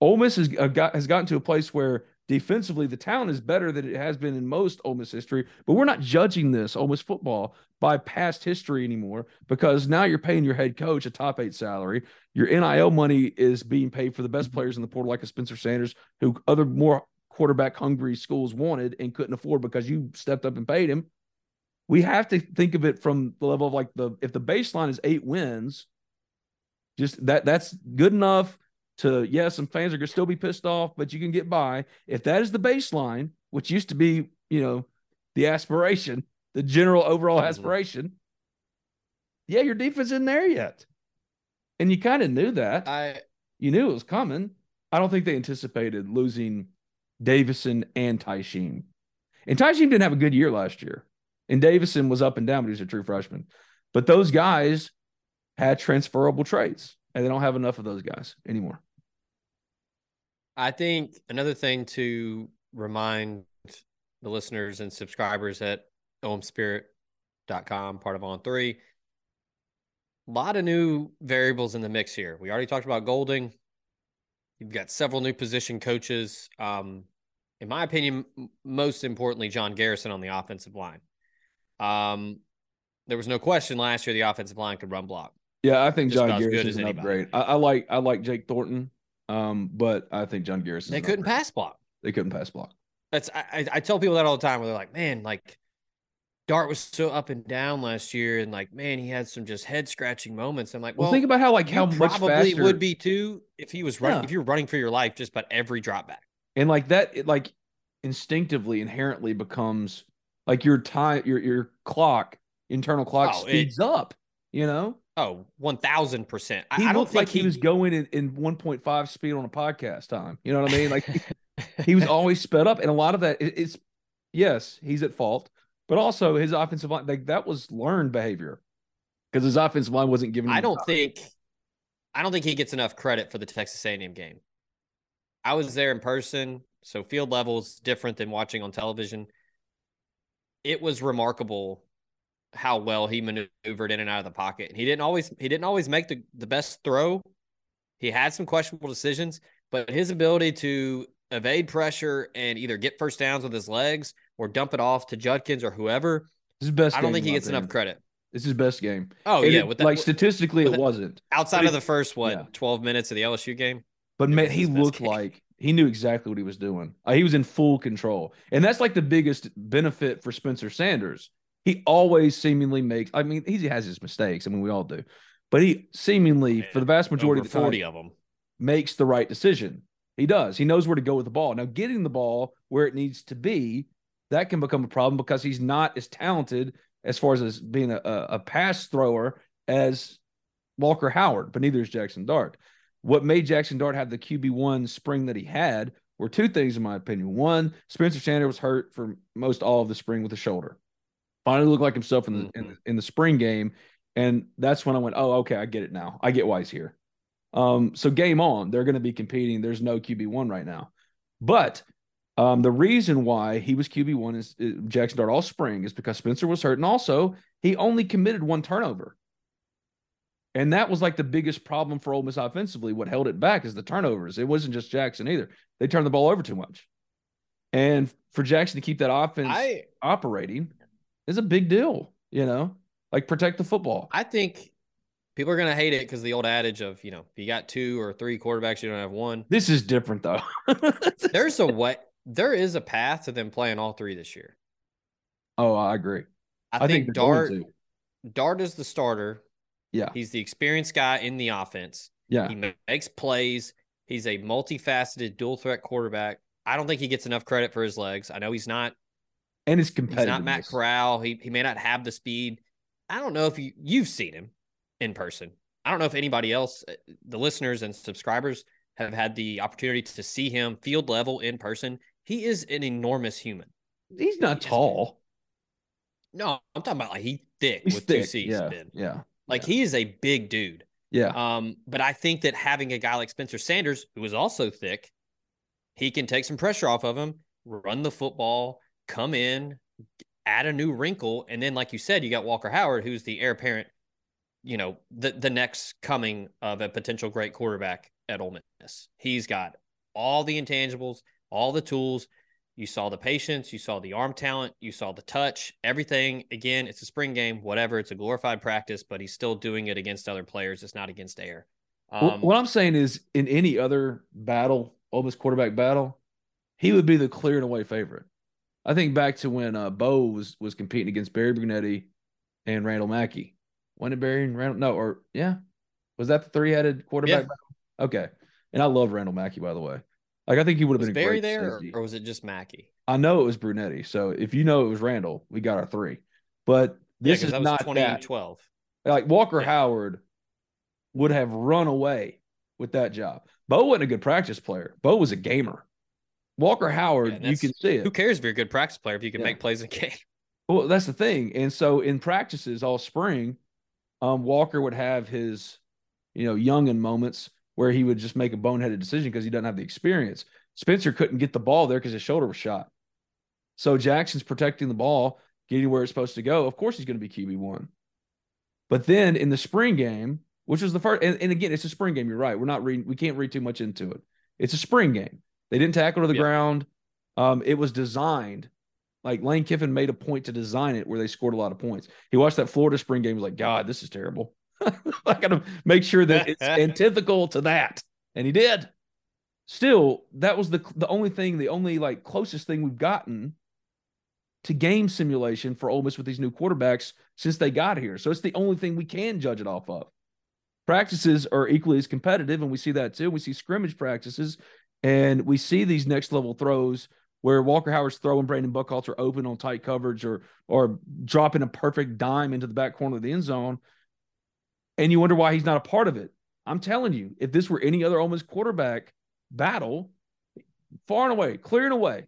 Ole Miss has uh, got has gotten to a place where defensively the talent is better than it has been in most Ole Miss history. But we're not judging this Ole Miss football by past history anymore because now you're paying your head coach a top eight salary. Your NIL money is being paid for the best mm-hmm. players in the portal, like a Spencer Sanders, who other more quarterback hungry schools wanted and couldn't afford because you stepped up and paid him. We have to think of it from the level of like the if the baseline is eight wins, just that that's good enough to yes, some fans are gonna still be pissed off, but you can get by. If that is the baseline, which used to be, you know, the aspiration, the general overall aspiration, yeah, your defense isn't there yet. And you kind of knew that I you knew it was coming. I don't think they anticipated losing Davison and Tysheem. And Tysheem didn't have a good year last year. And Davison was up and down, but he's a true freshman. But those guys had transferable traits, and they don't have enough of those guys anymore. I think another thing to remind the listeners and subscribers at omspirit.com, part of On Three, a lot of new variables in the mix here. We already talked about Golding. You've got several new position coaches. Um, in my opinion, most importantly, John Garrison on the offensive line. Um, there was no question last year the offensive line could run block. Yeah, I think Just John is an upgrade. I, I like I like Jake Thornton, um, but I think John Garrison. They couldn't pass block. They couldn't pass block. That's I, I tell people that all the time where they're like, man, like Dart was so up and down last year, and like, man, he had some just head scratching moments. I'm like, Well, well, think about how like how much probably faster would be too if he was running Yeah. if you're running for your life just about every drop back. and like that it like instinctively inherently becomes like your time your your clock internal clock Oh, it- speeds up you know Oh, Oh, one thousand percent. he I, I don't think like he, was going in, in 1.5 speed on a podcast time you know what i mean like he was always sped up and a lot of that is, yes he's at fault but also his offensive line like that was learned behavior because his offensive line wasn't giving him I don't time. think I don't think he gets enough credit for the Texas A&M game. I was there in person, so field level is different than watching on television. It was remarkable how well he maneuvered in and out of the pocket. And he didn't always he didn't always make the, the best throw. He had some questionable decisions, but his ability to evade pressure and either get first downs with his legs or dump it off to Judkins or whoever, This is best I don't game, think he gets enough credit. this is his best game Oh And yeah, it- with that, like statistically it wasn't outside but of the first what yeah. 12 minutes of the LSU game. But man, he looked game. like he knew exactly what he was doing. Uh, he was in full control, and that's like the biggest benefit for Spencer Sanders. He always seemingly makes. I mean, he has his mistakes. I mean, we all do, but he seemingly, oh, for the vast majority of the time, 40 of them. makes the right decision. He does. He knows where to go with the ball. Now, getting the ball where it needs to be, that can become a problem because he's not as talented as far as, as being a, a pass thrower as Walker Howard, but neither is Jackson Dart. What made Jackson Dart have the QB1 spring that he had were two things, in my opinion. One, Spencer Sanders was hurt for most all of the spring with the shoulder. Finally looked like himself in the, mm-hmm. in the, in the spring game. And that's when I went, oh, okay, I get it now. I get why he's here. Um, so game on, they're going to be competing. There's no QB1 right now. But um, the reason why he was QB1 is, is Jackson Dart all spring is because Spencer was hurt. And also, he only committed one turnover. And that was like the biggest problem for Ole Miss offensively. What held it back is the turnovers. It wasn't just Jackson either. They turned the ball over too much. And for Jackson to keep that offense I, operating is a big deal, you know, like protect the football. I think people are going to hate it because the old adage of, you know, if you got two or three quarterbacks, you don't have one. This is different, though. There's a way, there is a path to them playing all three this year. Oh, I agree. I, I think, think Dart, Dart is the starter. Yeah. He's the experienced guy in the offense. Yeah. He makes plays. He's a multifaceted dual threat quarterback. I don't think he gets enough credit for his legs. I know he's not and his competitive. He's not Matt Corral. He he may not have the speed. I don't know if you you've seen him in person. I don't know if anybody else, uh, the listeners and subscribers, have had the opportunity to see him field level in person. He is an enormous human. He's not he tall. no, I'm talking about like he thick He's with thick. two C's. Yeah, yeah. Like yeah. he is a big dude. Yeah. Um, but I think that having a guy like Spencer Sanders, who is also thick, he can take some pressure off of him, run the football, come in, add a new wrinkle, and then, like you said, you got Walker Howard, who's the heir apparent, you know, the the next coming of a potential great quarterback at Ole Miss. He's got all the intangibles, all the tools. You saw the patience, you saw the arm talent, you saw the touch, everything. Again, it's a spring game, whatever. It's a glorified practice, but he's still doing it against other players. It's not against air. Um, what I'm saying is, in any other battle, Ole Miss quarterback battle, he would be the clear and away favorite. I think back to when uh, Bo was was competing against Barry Brunetti and Randall Mackey. When did Barry and Randall? No, or yeah, was that the three headed quarterback? Yeah. Okay, and I love Randall Mackey by the way. Like I think he would have been Barry there, or, or, was it just Mackey? I know it was Brunetti. So if you know it was Randall, we got our three. But this yeah, is not 2012. That. Like Walker yeah. Howard would have run away with that job. Bo wasn't a good practice player. Bo was a gamer. Walker Howard, yeah, you can see it. Who cares if you're a good practice player if you can yeah. make plays in game? Well, that's the thing. And so in practices all spring, um, Walker would have his, you know, youngin moments where he would just make a boneheaded decision because he doesn't have the experience. Spencer couldn't get the ball there because his shoulder was shot. So Jackson's protecting the ball, getting where it's supposed to go. Of course, he's going to be QB one. But then in the spring game, which was the first, and, and, again, it's a spring game. You're right. We're not reading. We can't read too much into it. It's a spring game. They didn't tackle to the ground. Um, it was designed like Lane Kiffin made a point to design it where they scored a lot of points. He watched that Florida spring game. Was like, God, this is terrible. I got to make sure that it's antithetical to that, and he did. Still, that was the the only thing, the only like closest thing we've gotten to game simulation for Ole Miss with these new quarterbacks since they got here. So it's the only thing we can judge it off of. Practices are equally as competitive, and we see that too. We see scrimmage practices and we see these next level throws where Walker Howard's throwing Brandon Buckhalter open on tight coverage or or dropping a perfect dime into the back corner of the end zone. And you wonder why he's not a part of it. I'm telling you, if this were any other Ole Miss quarterback battle, far and away, clearing away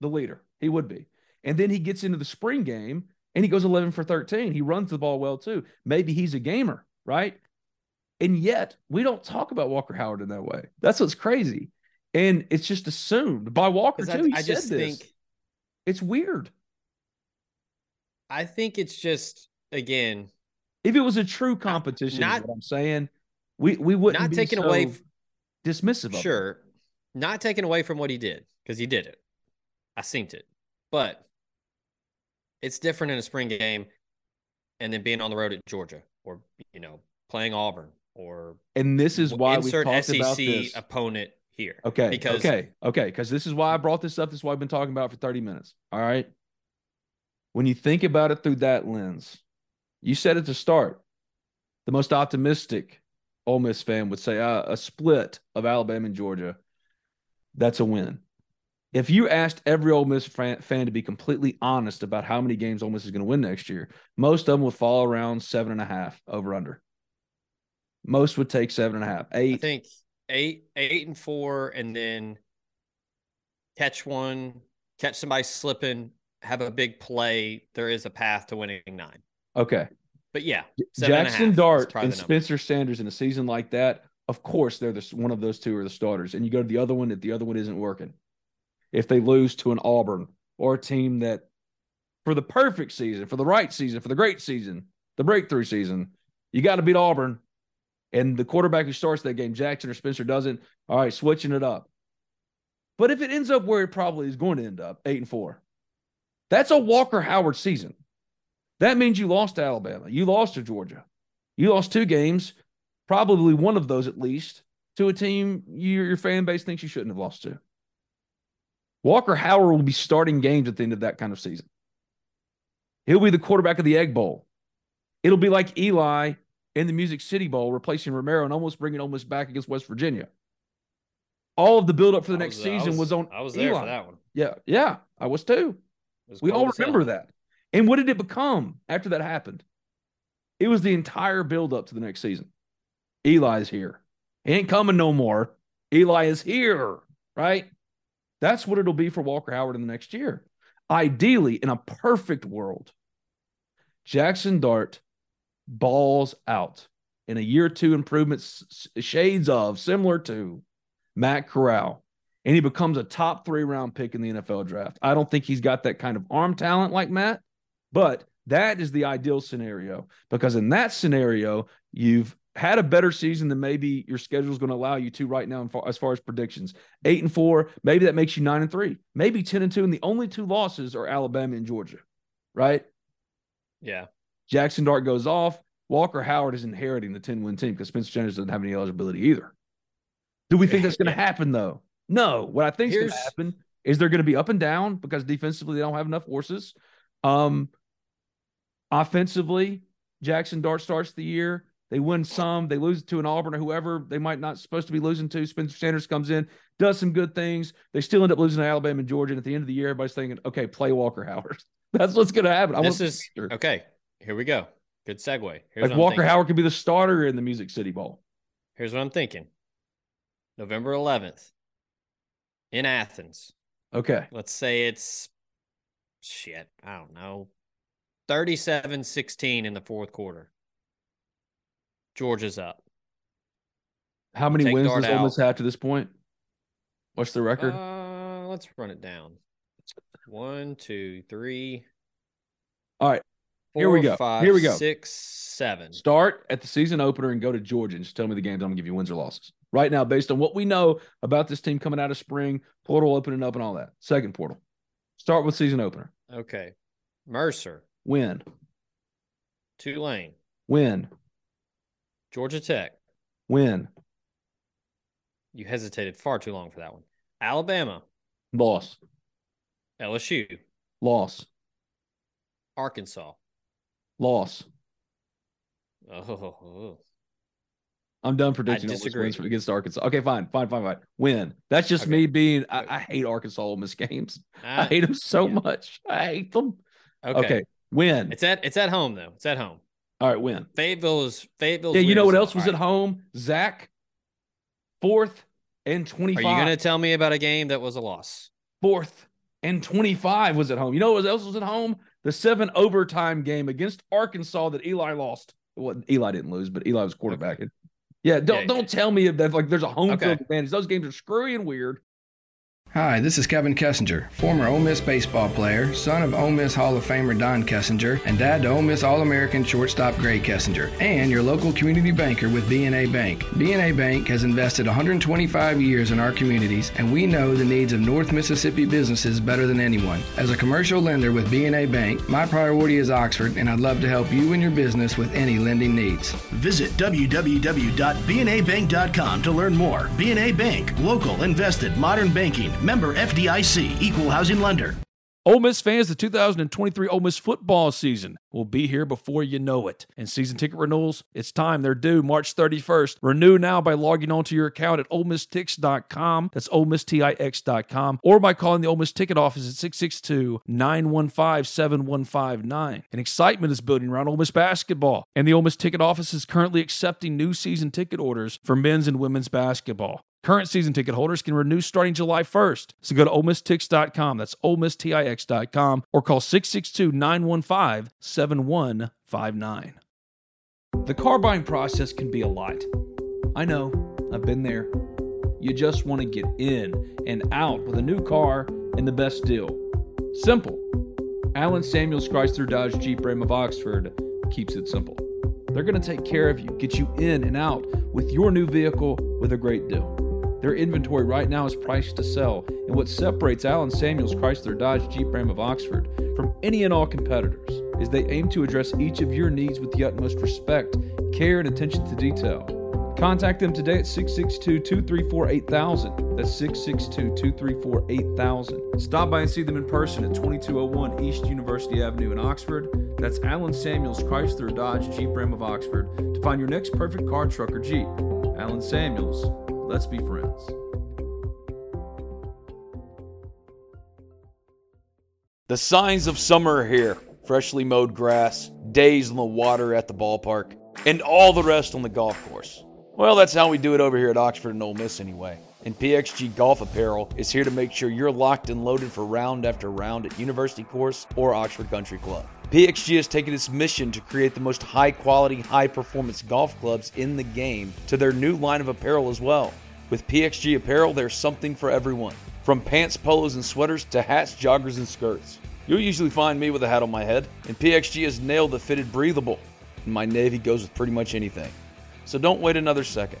the leader, he would be. And then he gets into the spring game and he goes 11 for 13. He runs the ball well too. Maybe he's a gamer, right? And yet we don't talk about Walker Howard in that way. That's what's crazy and it's just assumed by Walker too. I, I just this. think it's weird. I think it's just again, if it was a true competition, not, what I'm saying, we we wouldn't not taking so away dismissive. Sure, not taken away from what he did because he did it. I seen it, but it's different in a spring game, and then being on the road at Georgia or you know playing Auburn or and this is why we talked SEC about this. opponent here. Okay. Because okay. Okay. Because this is why I brought this up. This is why I've been talking about for 30 minutes. All right. When you think about it through that lens, you said at the start, the most optimistic Ole Miss fan would say uh, a split of Alabama and Georgia. that's a win. If you asked every Ole Miss fan, fan to be completely honest about how many games Ole Miss is going to win next year, most of them would fall around seven and a half over under. Most would take seven and a half, I think eight, eight and four, and then catch one, catch somebody slipping, have a big play. There is a path to winning nine. Okay. But yeah, seven and Jackson Dart and. Spencer Sanders in a season like that, of course, they're the, one of those two are the starters. And you go to the other one if the other one isn't working. If they lose to an Auburn or a team that, for the perfect season, for the right season, for the great season, the breakthrough season, you got to beat Auburn. And the quarterback who starts that game, Jackson or Spencer, doesn't. All right, switching it up. But if it ends up where it probably is going to end up, eight and four, that's a Walker Howard season. That means you lost to Alabama. You lost to Georgia. You lost two games, probably one of those at least, to a team your, your fan base thinks you shouldn't have lost to. Walker Howard will be starting games at the end of that kind of season. He'll be the quarterback of the Egg Bowl. It'll be like Eli in the Music City Bowl, replacing Romaro and almost bringing almost back against West Virginia. All of the buildup for the I next was- season was, on. I was there Eli. for that one. Yeah, yeah, I was too. Was We all remember that. And what did it become after that happened? It was the entire buildup to the next season. Eli's here. He ain't coming no more. Eli is here, right? That's what it'll be for Walker Howard in the next year. Ideally, in a perfect world, Jackson Dart balls out in a year two improvements, shades of similar to Matt Corral, and he becomes a top three round pick in the NFL draft. I don't think he's got that kind of arm talent like Matt, but that is the ideal scenario because in that scenario, you've had a better season than maybe your schedule is going to allow you to right now as far as predictions. Eight and four, maybe that makes you nine and three, maybe 10 and two. And the only two losses are Alabama and Georgia, right? Yeah. Jackson Dart goes off. Walker Howard is inheriting the 10 win team because Spencer Sanders doesn't have any eligibility either. Do we think that's going to happen though? No. What I think is going to happen is they're going to be up and down because defensively they don't have enough horses. Um, offensively, Jackson Dart starts the year. They win some, they lose to an Auburn or whoever they might not supposed to be losing to. Spencer Sanders comes in, does some good things. They still end up losing to Alabama and Georgia. And at the end of the year, everybody's thinking, okay, play Walker Howard. That's what's going to happen. I This is okay. Here we go. Good segue. Here's like Walker. Howard could be the starter in the Music City Bowl. Here's what I'm thinking. November 11th in Athens. Okay. Let's say it's shit. I don't know. 37 16 in the fourth quarter. Georgia's up. How many Take wins Dart does Ole Miss have to this point? What's the record? Uh, let's run it down. One, two, three. All right. Here we go. five, Here we go. Six, seven. Start at the season opener and go to Georgia and just tell me the games I'm going to give you wins or losses. Right now, based on what we know about this team coming out of spring, portal opening up and all that. Second portal. Start with season opener. Okay. Mercer, Win. Tulane, Win. Georgia Tech. Win. You hesitated far too long for that one. Alabama, Loss. LSU, Loss. Arkansas. Loss. Oh, I'm done predicting wins against Arkansas. Okay, fine, fine, fine, fine. Win. That's just Okay. me being. I, I hate Arkansas Ole Miss games. I Ah, hate them so yeah. much. I hate them. okay. Okay. Win. It's at it's at home though. It's at home. All right, win. Fayetteville is Fayetteville. Yeah, you know what else was at home? Zach, fourth and twenty. Are 25. you going to tell me about a game that was a loss? Fourth and 25 was at home. You know what else was at home? The seven overtime game against Arkansas that Eli lost. Well, Eli didn't lose, but Eli was quarterbacking. Yeah, don't Yeah, don't yeah. tell me that like there's a home Okay. field advantage. Those games are screwy and weird. Hi, this is Kevin Kessinger, former Ole Miss baseball player, son of Ole Miss Hall of Famer Don Kessinger, and dad to Ole Miss All-American shortstop Gray Kessinger, and your local community banker with BNA Bank. BNA Bank has invested 125 years in our communities, and we know the needs of North Mississippi businesses better than anyone. As a commercial lender with BNA Bank, my priority is Oxford, and I'd love to help you and your business with any lending needs. Visit www.bnabank.com to learn more. BNA Bank, local, invested, modern banking, member FDIC, equal housing lender. Ole Miss fans, the 2023 Ole Miss football season will be here before you know it. And season ticket renewals, it's time. They're due March 31st. Renew now by logging onto your account at OleMissTix.com. That's OleMissTix.com. Or by calling the Ole Miss ticket office at 662-915-7159. And excitement is building around Ole Miss basketball. And the Ole Miss ticket office is currently accepting new season ticket orders for men's and women's basketball. Current season ticket holders can renew starting July 1st. So go to OleMissTix.com. That's OleMissTix.com or call 662-915-7159. The car buying process can be a lot. I know. I've been there. You just want to get in and out with a new car and the best deal. Simple. Alan Samuels Chrysler Dodge Jeep Ram of Oxford keeps it simple. They're going to take care of you, get you in and out with your new vehicle with a great deal. Their inventory right now is priced to sell, and what separates Alan Samuels Chrysler Dodge Jeep Ram of Oxford from any and all competitors is they aim to address each of your needs with the utmost respect, care, and attention to detail. Contact them today at 662 234 8000. That's 662 234 8000. Stop by and see them in person at 2201 East University Avenue in Oxford. That's Alan Samuels Chrysler Dodge Jeep Ram of Oxford to find your next perfect car, truck, or Jeep. Alan Samuels, let's be friends. The signs of summer are here freshly mowed grass, days in the water at the ballpark, and all the rest on the golf course. Well, that's how we do it over here at Oxford and Ole Miss anyway. And PXG Golf Apparel is here to make sure you're locked and loaded for round after round at University Course or Oxford Country Club. PXG has taken its mission to create the most high quality, high performance golf clubs in the game to their new line of apparel as well. With PXG Apparel, there's something for everyone. From pants, polos, and sweaters to hats, joggers, and skirts. You'll usually find me with a hat on my head, and PXG has nailed the fitted breathable. And my navy goes with pretty much anything. So don't wait another second.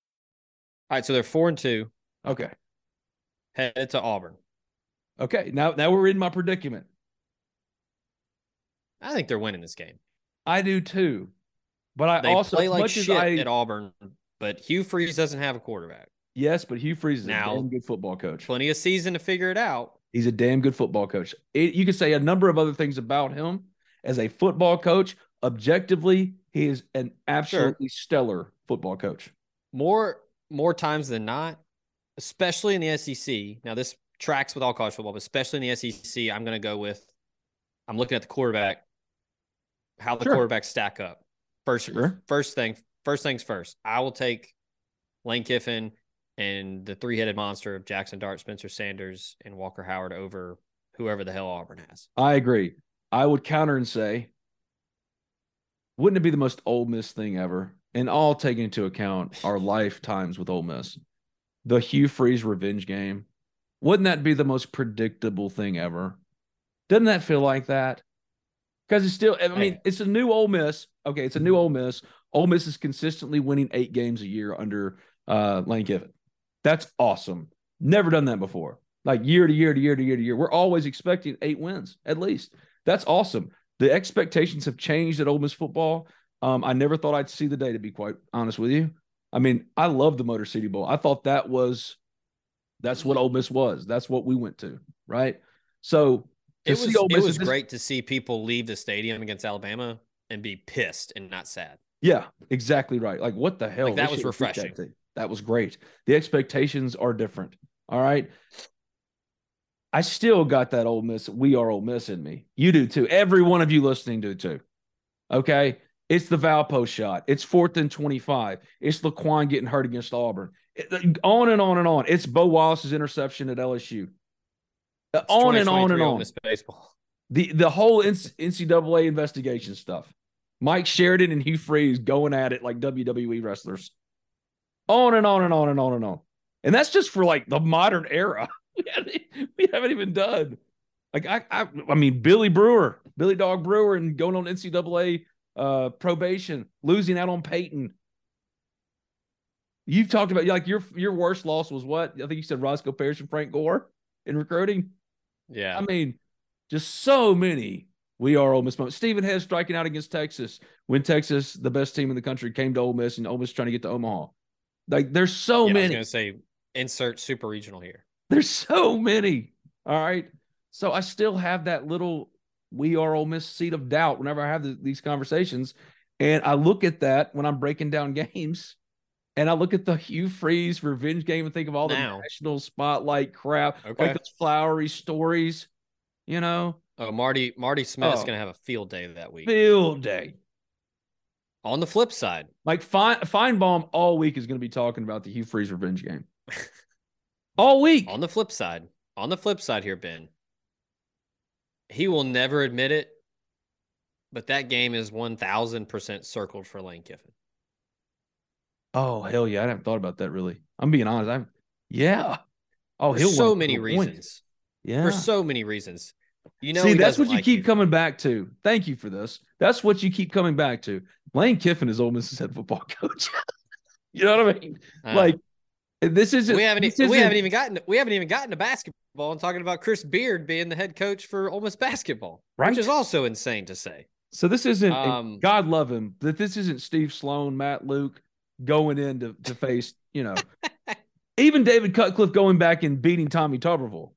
All right, so they're four and two. Okay. Headed to Auburn. Okay. Now now we're in my predicament. I think they're winning this game. I do too. But I They also play like much as shit I at Auburn, but Hugh Freeze doesn't have a quarterback. Yes, but Hugh Freeze is Now- a damn good football coach. Plenty of season to figure it out. He's a damn good football coach. It, you can say a number of other things about him as a football coach. Objectively, he is an absolutely stellar football coach. More more times than not, especially in the SEC. Now this tracks with all college football, but especially in the SEC, I'm going to go with. I'm looking at the quarterback, how the Sure. quarterbacks stack up. First, Sure. first thing, first things first. I will take Lane Kiffin and the three-headed monster of Jackson Dart, Spencer Sanders, and Walker Howard over whoever the hell Auburn has. I agree. I would counter and say, wouldn't it be the most Ole Miss thing ever? And all taking into account our lifetimes with Ole Miss, the Hugh Freeze revenge game. Wouldn't that be the most predictable thing ever? Doesn't that feel like that? Because it's still, I mean, it's a new Ole Miss. Okay, it's a new Ole Miss. Ole Miss is consistently winning eight games a year under uh, Lane Kiffin. That's awesome. Never done that before. Like year to year to year to year to year. We're always expecting eight wins at least. That's awesome. the expectations have changed at Ole Miss football. Um, I never thought I'd see the day, to be quite honest with you. I mean, I love the Motor City Bowl. I thought that was that's what Ole Miss was. That's what we went to, right? So it was it was great to see people leave the stadium against Alabama and be pissed and not sad. Yeah, exactly right. Like what the hell? Like, that was refreshing. That, that was great. The expectations are different. All right. I still got that Ole Miss. We are Ole Miss in me. You do too. Every one of you listening do too. Okay. It's the Valpo shot. It's fourth and 25. It's Laquon getting hurt against Auburn. It, on and on and on. It's Bo Wallace's interception at LSU. It's on and on and on. Baseball. The the whole NCAA investigation stuff. Mike Sheridan and Hugh Freeze going at it like WWE wrestlers. On and on and on and on and on. And that's just for like the modern era. we, haven't, we haven't even done. Like I, I, I mean, Billy Brewer, Billy Dog Brewer, and going on NCAA uh, probation, losing out on Peyton. You've talked about like your your worst loss was what? I think you said Roscoe Parrish and Frank Gore in recruiting. Yeah, I mean, just so many. We are Ole Miss moments. Stephen Head striking out against Texas when Texas, the best team in the country, came to Ole Miss and Ole Miss trying to get to Omaha. Like there's so yeah, many. I was going to say insert super regional here. There's so many. All right. So I still have that little we are Ole Miss seat of doubt whenever I have the, these conversations. And I look at that when I'm breaking down games and I look at the Hugh Freeze revenge game and think of all the now. national spotlight crap, okay. like those flowery stories, you know. Oh, Marty Marty Smith oh, going to have a field day that week. Field day. On the flip side, like Fine Finebaum all week is going to be talking about the Hugh Freeze revenge game. all week. On the flip side, on the flip side here, Ben, he will never admit it, but that game is one thousand percent circled for Lane Kiffin. Oh hell yeah! I haven't thought about that really. I'm being honest. I'm yeah. Oh, he'll so many reasons. Yeah, for so many reasons. You know, see, that's what you like keep you. coming back to. Thank you for this. That's what you keep coming back to. Lane Kiffin is Ole Miss's head football coach. you know what I mean? Uh, like this isn't. We haven't. we haven't even gotten. We haven't even gotten to basketball and talking about Chris Beard being the head coach for Ole Miss basketball, right? Which is also insane to say. So this isn't. Um, God love him. That this isn't Steve Sloan, Matt Luke going in to, to face. You know, even David Cutcliffe going back and beating Tommy Tuberville.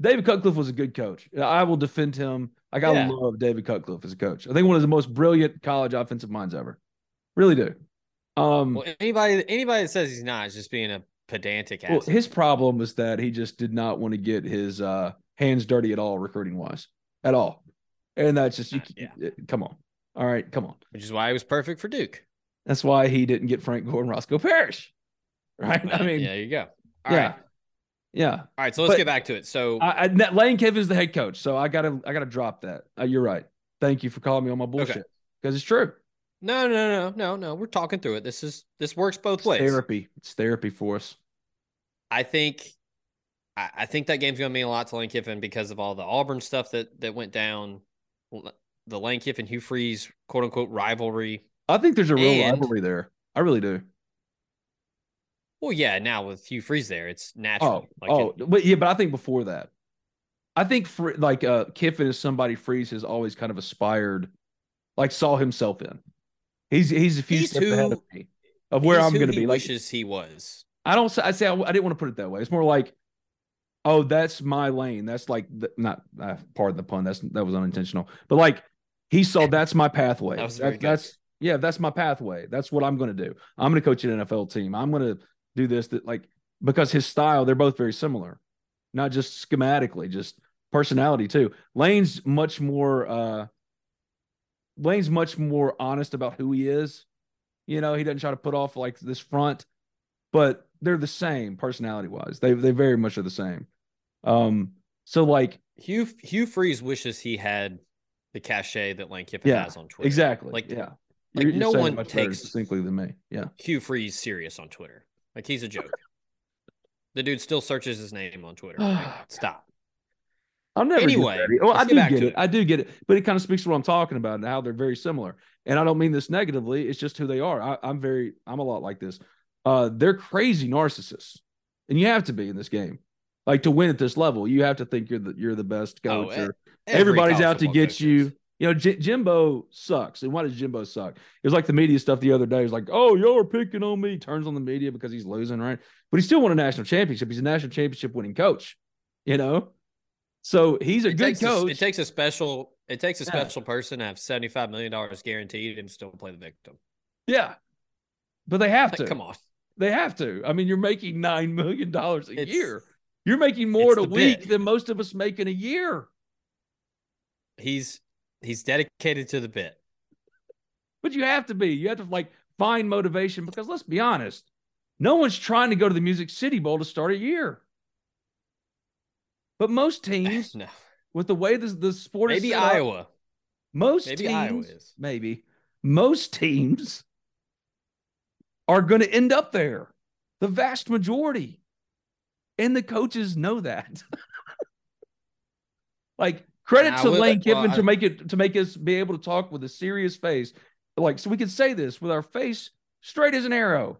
David Cutcliffe was a good coach. I will defend him. Like I yeah. love David Cutcliffe as a coach. I think one of the most brilliant college offensive minds ever. Really do. Um, well, anybody anybody that says he's not is just being a pedantic. Well, his problem was that he just did not want to get his uh, hands dirty at all, recruiting wise, at all. And that's just you. Uh, yeah. Come on. All right, come on. Which is why he was perfect for Duke. That's why he didn't get Frank Gore and Roscoe Parrish. Right. I mean, yeah, there you go. All yeah. Right. Yeah. All right. So let's but get back to it. So I, I, Lane Kiffin's the head coach. So I gotta I gotta drop that. Uh, you're right. Thank you for calling me on my bullshit because okay. it's true. No, no, no, no, no. We're talking through it. This is this works both it's ways. Therapy. It's therapy for us. I think I, I think that game's gonna mean a lot to Lane Kiffin because of all the Auburn stuff that that went down. The Lane Kiffin Hugh Freeze quote unquote rivalry. I think there's a real and, rivalry there. I really do. Well, yeah. Now with Hugh Freeze there, it's natural. Oh, like oh, it, but yeah, but I think before that, I think for like uh Kiffin is somebody Freeze has always kind of aspired, like saw himself in. He's he's a few he's steps who, ahead of me of where I'm going to be. Like wishes he was. I don't say I say I, I, didn't want to put it that way. It's more like, oh, that's my lane. That's like the, not uh, pardon the pun. That's that was unintentional. But like he saw that's my pathway. that that, that's yeah, that's my pathway. That's what I'm going to do. I'm going to coach an NFL team. I'm going to do this that like because his style they're both very similar not just schematically just personality too lane's much more uh lane's much more honest about who he is. You know he doesn't try to put off like this front but they're the same personality wise they they very much are the same. Um so like hugh hugh freeze wishes he had the cachet that lane kiffin yeah, has on twitter. exactly like yeah. like you're, no you're one takes distinctly than me yeah. Hugh freeze serious on twitter. Like he's a joke. the dude still searches his name on Twitter. Stop. I'll never anyway. Well, I do get, it. it. I do get it, but it kind of speaks to what I'm talking about and how they're very similar. And I don't mean this negatively. It's just who they are. I, am very. I'm a lot like this. Uh, they're crazy narcissists, and you have to be in this game. Like to win at this level, you have to think you're the you're the best oh, coach. Oh, or everybody's out to get you. You know, J- Jimbo sucks. And why does Jimbo suck? It was like the media stuff the other day. It's like, oh, y'all are picking on me. Turns on the media because he's losing, right? But he still won a national championship. He's a national championship winning coach. You know, so he's a it good coach. A, it takes a special. It takes a special person to have seventy five million dollars guaranteed and still play the victim. Yeah, but they have to. Come on, they have to. I mean, you're making nine million dollars a it's, year. You're making more in a week bit. than most of us make in a year. He's he's dedicated to the bit. But you have to be. You have to like find motivation because let's be honest, no one's trying to go to the Music City Bowl to start a year. But most teams, no. with the way this the sport maybe is Iowa, up, most maybe teams, Iowa is. maybe most teams are going to end up there. The vast majority, and the coaches know that. like credit to Lane Kiffin well, to make it to make us be able to talk with a serious face, like so we can say this with our face straight as an arrow.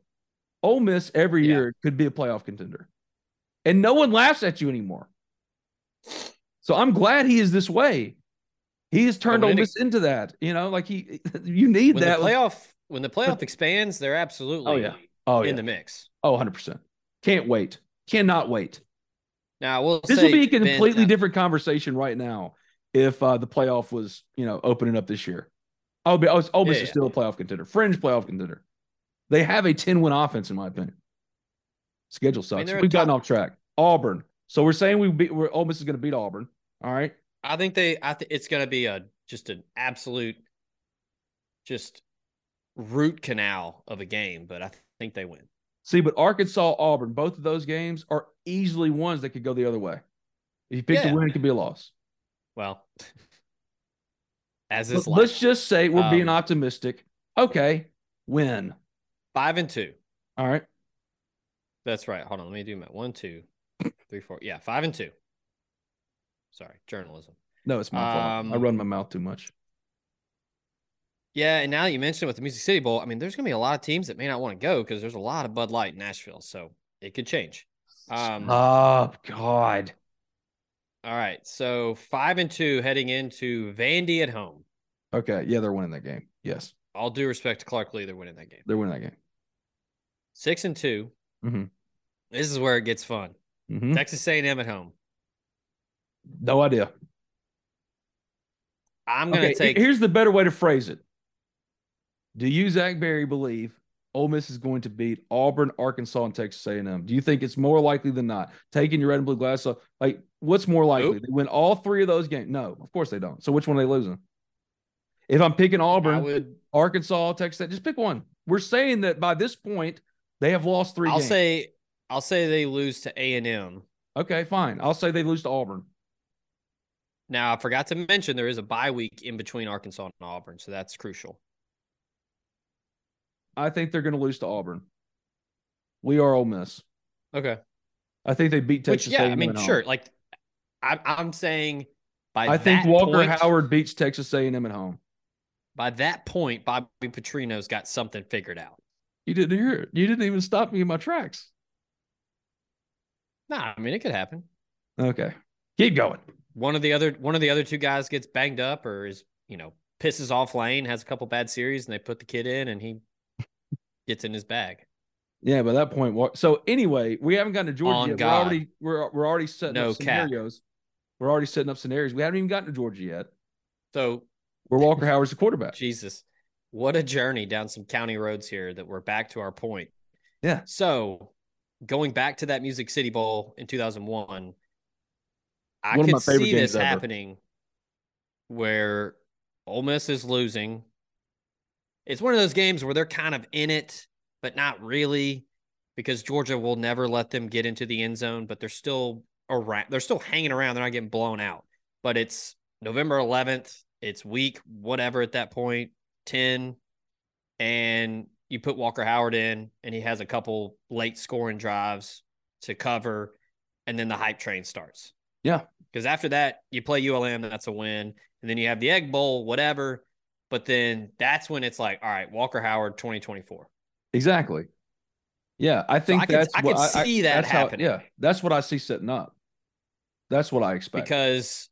Ole Miss every yeah. year could be a playoff contender, and no one laughs at you anymore. So I'm glad he is this way. He has turned Ole Miss into that. You know, like he, you need when that the playoff. When the playoff expands, they're absolutely oh yeah, oh in yeah. the mix. Oh, 100 percent. Can't wait. Cannot wait. Now we'll this would be a completely ben, different conversation right now if uh, the playoff was you know opening up this year. I would be. I was. Ole Miss yeah, is still a playoff contender, fringe playoff contender. They have a 10 win offense, in my opinion. Schedule sucks. I mean, We've gotten off track. Auburn, so we're saying we beat. We're Ole Miss is going to beat Auburn. All right. I think they. I think it's going to be a just an absolute, just root canal of a game, but I think they win. See, but Arkansas, Auburn, both of those games are easily ones that could go the other way. If you pick yeah. the win, it could be a loss. Well, as is let's just say we're um, being optimistic. Okay, win five and two. All right, that's right. Hold on, let me do my one, two, three, four. Yeah, five and two. Sorry, journalism. No, it's my um, fault. I run my mouth too much. Yeah, and now that you mentioned with the Music City Bowl, I mean, there's going to be a lot of teams that may not want to go because there's a lot of Bud Light in Nashville, so it could change. Um, oh God! All right, so five and two heading into Vandy at home. Okay, yeah, they're winning that game. Yes. All due respect to Clark Lea, they're winning that game. They're winning that game. Six and 2 mm-hmm. This is where it gets fun. Mm-hmm. Texas A&M at home. No idea. I'm going to okay, take. Here's the better way to phrase it. Do you, Zach Berry, believe Ole Miss is going to beat Auburn, Arkansas, and Texas A&M? Do you think it's more likely than not? Taking your red and blue glass off, like what's more likely? Nope. They win all three of those games? No, of course they don't. So which one are they losing? If I'm picking Auburn, would, Arkansas, Texas, just pick one. We're saying that by this point they have lost 3 I'll games. say I'll say they lose to A and M. Okay, fine. I'll say they lose to Auburn. Now, I forgot to mention there is a bye week in between Arkansas and Auburn, so that's crucial. I think they're going to lose to Auburn. We are Ole Miss. Okay. I think they beat Texas. Which, yeah, I mean, sure. Like, I'm, I'm saying by I think Walker point, Howard beats Texas A&M at home. By that point, Bobby Petrino's got something figured out. You didn't hear it. You didn't even stop me in my tracks. Nah, I mean it could happen. Okay, keep going one of the other one of the other two guys gets banged up or is you know pisses off Lane, has a couple bad series, and they put the kid in, and he gets in his bag. Yeah, by that point. So anyway, we haven't gotten to Georgia On yet. God. We're already we're we're already setting no up scenarios. Cap. We're already setting up scenarios. We haven't even gotten to Georgia yet. So we're Walker Howard's the quarterback. Jesus, what a journey down some county roads here. That we're back to our point. Yeah. So going back to that Music City Bowl in 2001, I One could see this ever. happening where Ole Miss is losing. It's one of those games where they're kind of in it, but not really, because Georgia will never let them get into the end zone, but they're still around. They're still hanging around. They're not getting blown out. But it's November 11th. It's week whatever at that point, 10, and you put Walker Howard in, and he has a couple late scoring drives to cover, and then the hype train starts. Yeah. Because after that, you play ULM, that's a win. And then you have the Egg Bowl, whatever. But then that's when it's like, all right, Walker Howard 2024. Exactly. Yeah. I think so I that's could, what I could see I, that happening. How, yeah. That's what I see setting up. That's what I expect. Because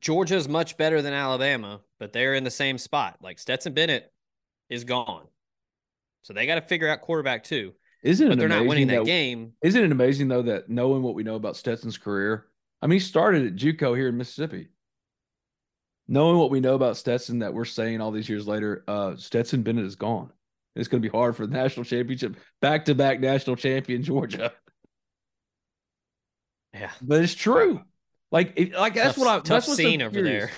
Georgia's much better than Alabama, but they're in the same spot. Like Stetson Bennett is gone. So they got to figure out quarterback too. Isn't but it they're not winning amazing that game. Isn't it amazing though that knowing what we know about Stetson's career? I mean, he started at JUCO here in Mississippi. Knowing what we know about Stetson that we're saying all these years later, uh, Stetson Bennett is gone. It's going to be hard for the national championship, back to back national champion Georgia. Yeah, but it's true. Like, it, like that's tough, what I. Tough That's what's scene so over curious. there.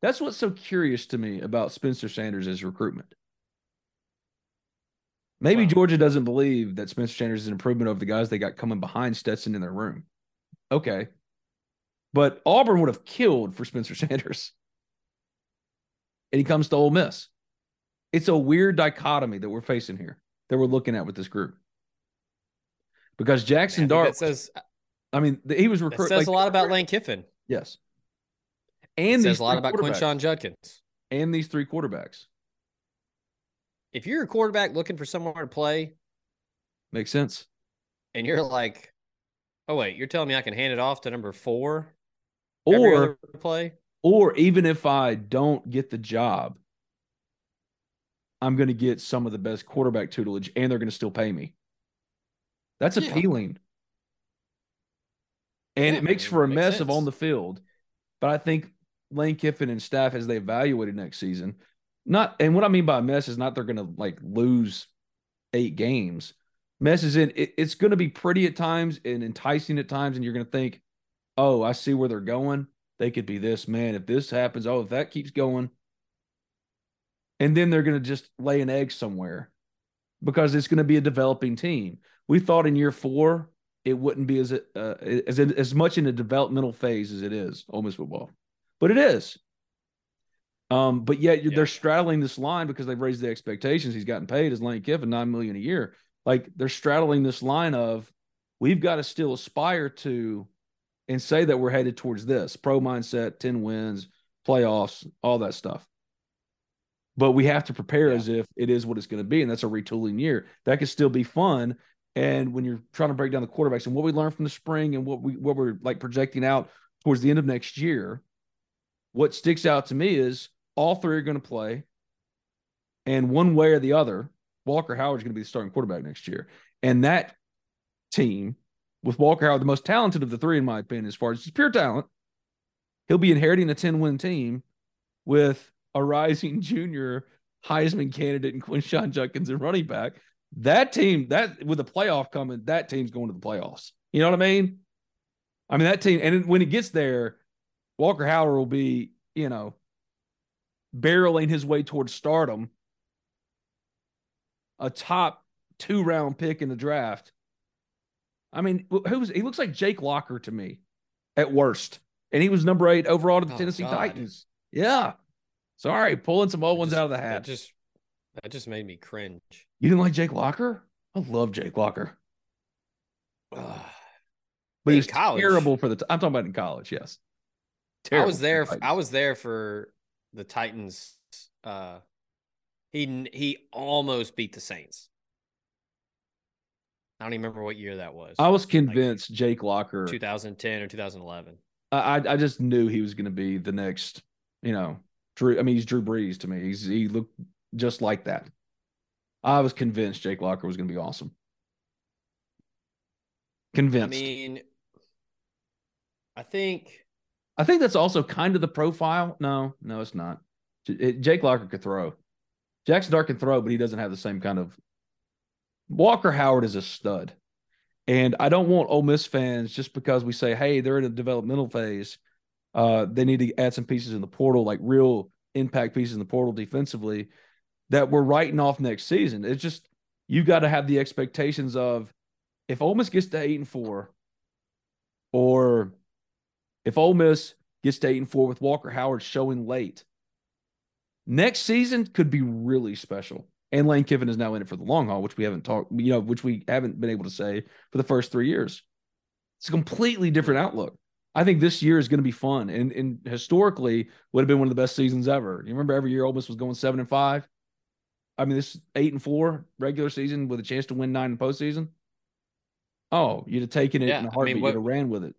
That's what's so curious to me about Spencer Sanders' recruitment. Maybe Wow. Georgia doesn't believe that Spencer Sanders is an improvement over the guys they got coming behind Stetson in their room. Okay. But Auburn would have killed for Spencer Sanders. And he comes to Ole Miss. It's a weird dichotomy that we're facing here, that we're looking at with this group. Because Jackson think Dart, that says I mean, he was recruited. says a lot about Lane Kiffin. Yes. It And says a lot about. Quinshon Judkins. And these three quarterbacks. If you're a quarterback looking for somewhere to play, Makes sense. and you're like, "Oh wait, you're telling me I can hand it off to number four Or play?" or even if I don't get the job, I'm going to get some of the best quarterback tutelage and they're going to still pay me. That's Yeah. appealing. And Yeah, it makes for a makes mess of on the field. But I think Lane Kiffin and staff, as they evaluated next season, not and what I mean by a mess is not they're going to like lose eight games. Mess is in it, it's going to be pretty at times and enticing at times, and you're going to think, oh, I see where they're going. They could be this man. If this happens, oh, if that keeps going, and then they're going to just lay an egg somewhere because it's going to be a developing team. We thought in year four it wouldn't be as uh, as as much in a developmental phase as it is Ole Miss football, but it is. Um, but yet Yeah. they're straddling this line because they've raised the expectations. He's gotten paid as Lane Kiffin nine million a year. Like they're straddling this line of we've got to still aspire to and say that we're headed towards this pro mindset, 10 wins, playoffs, all that stuff. But we have to prepare Yeah. as if it is what it's going to be. And that's a retooling year. That could still be fun. And when you're trying to break down the quarterbacks and what we learned from the spring and what we what we're like projecting out towards the end of next year, what sticks out to me is all three are going to play. And one way or the other, Walker Howard's going to be the starting quarterback next year. And that team, with Walker Howard, the most talented of the three, in my opinion, as far as just pure talent, he'll be inheriting a 10 win team with a rising junior Heisman candidate in Quinshon Judkins and running back. That team, that with the playoff coming, that team's going to the playoffs. You know what I mean? I mean, that team, and when it gets there, Walker Howard will be, you know, barreling his way towards stardom, a top two round pick in the draft. I mean, who was he looks like Jake Locker to me at worst. And he was number eight overall to the Oh, Tennessee God. Titans. Yeah. Sorry, pulling some old ones Just- out of the hat. That hat. just that just made me cringe. You didn't like Jake Locker? I love Jake Locker. But In he was terrible for the t- I'm talking about in college, yes. I was there. I was there for the Titans. Uh, he he almost beat the Saints. I don't even remember what year that was. I was convinced Jake Locker 2010 or 2011. I I I just knew he was going to be the next, you know, Drew. I mean, he's Drew Brees to me. He's he looked just like that. I was convinced Jake Locker was going to be awesome. Convinced. I mean, I think I think that's also kind of the profile. No, no, it's not. It- Jake Locker could throw. Jackson Dart can throw, but he doesn't have the same kind of. Walker Howard is a stud, and I don't want Ole Miss fans just because we say, "Hey, they're in a developmental phase." Uh, they need to add some pieces in the portal, like real impact pieces in the portal defensively, that we're writing off next season. It's just you got to have the expectations of if Ole Miss gets to eight and four, or if Ole Miss gets to eight and four with Walker Howard showing late, next season could be really special. And Lane Kiffin is now in it for the long haul, which we haven't talked, you know, which we haven't been able to say for the first three years. It's a completely different outlook. I think this year is going to be fun, and and historically would have been one of the best seasons ever. You remember every year Ole Miss was going seven and five. I mean, this eight and four regular season with a chance to win nine in postseason. Oh, you'd have taken it Yeah, in a I mean, heartbeat. what- you'd have ran with it.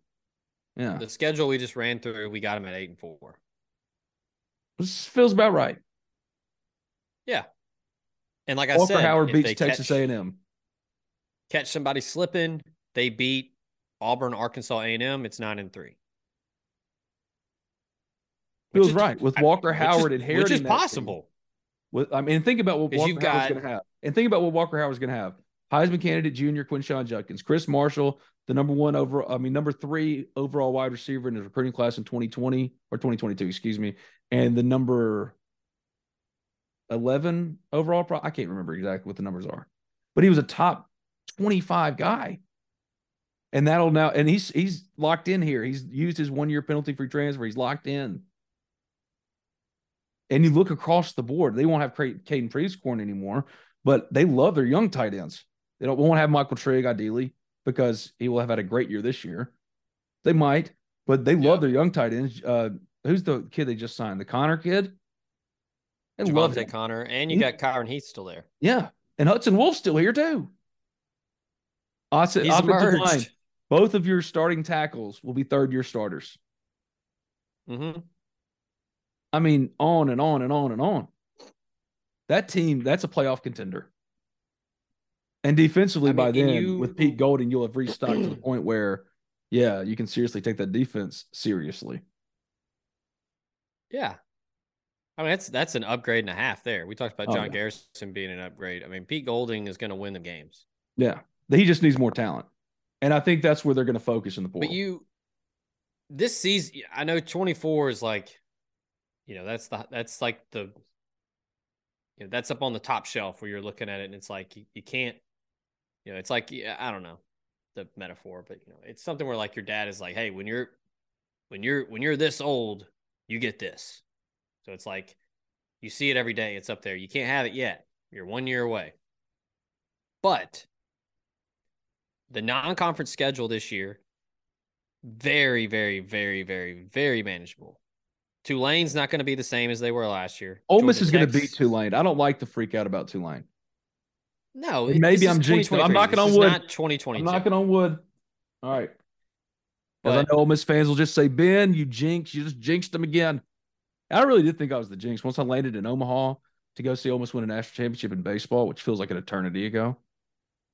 Yeah. The schedule we just ran through, we got them at eight and four. This feels about right. Yeah. And like I Walker said, Howard if beats they Texas catch, A&M. catch somebody slipping, they beat Auburn, Arkansas, A and M. It's nine and three. Which Feels is- right with I- Walker which is- Howard inheriting which is possible. With, I mean, think about what Walker you've Howard's got- going to have, and think about what Walker Howard's going to have. Heisman candidate junior Quinshon Judkins, Chris Marshall, the number one over, I mean, number three overall wide receiver in his recruiting class in 2020 or 2022, excuse me, and the number 11 overall. Pro- I can't remember exactly what the numbers are, but he was a top 25 guy. And that'll now, and he's he's locked in here. He's used his one year penalty free transfer. He's locked in. And you look across the board, they won't have Caden Prieskorn anymore, but they love their young tight ends. They don't won't have Michael Trigg ideally because he will have had a great year this year. They might, but they love their young tight ends. Uh, who's the kid they just signed? The Connor kid. They love Javante him. Connor, and you Yeah. got Kyron Heath still there. Yeah, and Hudson Wolf's still here too. He's offensive line. Both of your starting tackles will be third year starters. hmm I mean, on and on and on and on. That team, that's a playoff contender. And defensively, I mean, by then, you- with Pete Golding, you'll have restocked to the point where, yeah, you can seriously take that defense seriously. Yeah. I mean, that's that's an upgrade and a half there. We talked about Oh, John yeah. Garrison being an upgrade. I mean, Pete Golding is going to win the games. Yeah. He just needs more talent. And I think that's where they're going to focus in the portal. But you, this season, I know 24 is like, you know, that's the that's like the, you know, that's up on the top shelf where you're looking at it, and it's like you, you can't, you know, it's like yeah, I don't know the metaphor, but you know, it's something where like your dad is like, hey, when you're, when you're when you're this old, you get this. So it's like you see it every day. It's up there. You can't have it yet. You're one year away. But the non-conference schedule this year very, very, very, very, very manageable. Tulane's not going to be the same as they were last year. Ole Miss is going to beat Tulane. I don't like the freak out about Tulane. No, it- maybe I'm jinxing. I'm 2023. knocking This on wood. Not 2022. I'm knocking on wood. All right. Because I know Ole Miss fans will just say, Ben, you jinx. You just jinxed them again. I really did think I was the jinx. Once I landed in Omaha to go see Ole Miss win a national championship in baseball, which feels like an eternity ago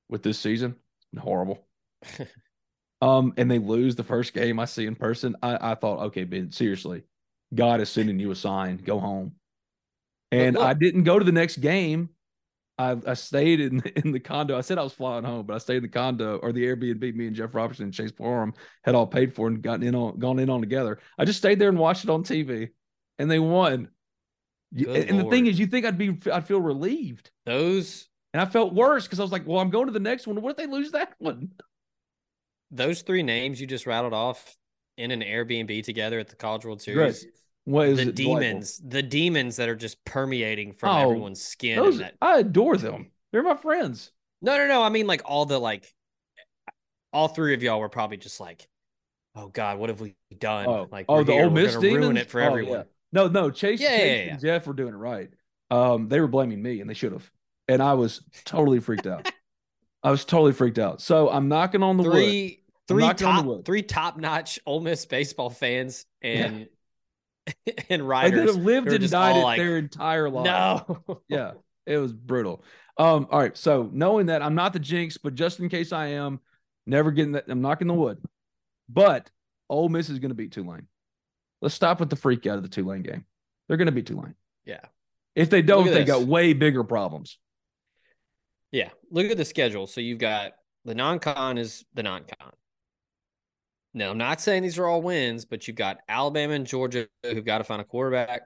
with this season. Horrible. um, and they lose the first game I see in person. I, I thought, okay, Ben, seriously, God is sending you a sign. Go home. And look- I didn't go to the next game. I, I stayed in in the condo. I said I was flying home, but I stayed in the condo or the Airbnb. Me and Jeff Robertson and Chase Parham had all paid for and gotten in on gone in on together. I just stayed there and watched it on TV, and they won. Good and the thing is, you think I'd be I'd feel relieved, those and I felt worse because I was like, well, I'm going to the next one. What if they lose that one? those three names you just rattled off in an Airbnb together at the College World Series. What is The delightful. demons, the demons that are just permeating from Oh, everyone's skin. Those, that I adore them. They're my friends. No, no, no. I mean, like all the like, all three of y'all were probably just like, "Oh God, what have we done? Oh, like, oh, the here. We're Miss gonna ruin it for Oh, everyone." yeah. No, no, Chase, Yeah, Chase yeah, and Jeff were doing it right. Um, they were blaming me, and they should have. And I was totally freaked out. I was totally freaked out. So I'm knocking on the wood. Three, I'm three knocking on the top, wood. three top notch Ole Miss baseball fans and and Like, they writers. have lived and died it like, their entire life. No, yeah, it was brutal. Um, all right. So knowing that I'm not the jinx, but just in case I am, never getting that, I'm knocking the wood. But Ole Miss is going to beat Tulane. Let's stop with the freak out of the Tulane game. They're going to beat Tulane. Yeah. If they don't, they this. got way bigger problems. Yeah, look at the schedule. So you've got the non-con is the non-con. Now, I'm not saying these are all wins, but you've got Alabama and Georgia who've got to find a quarterback.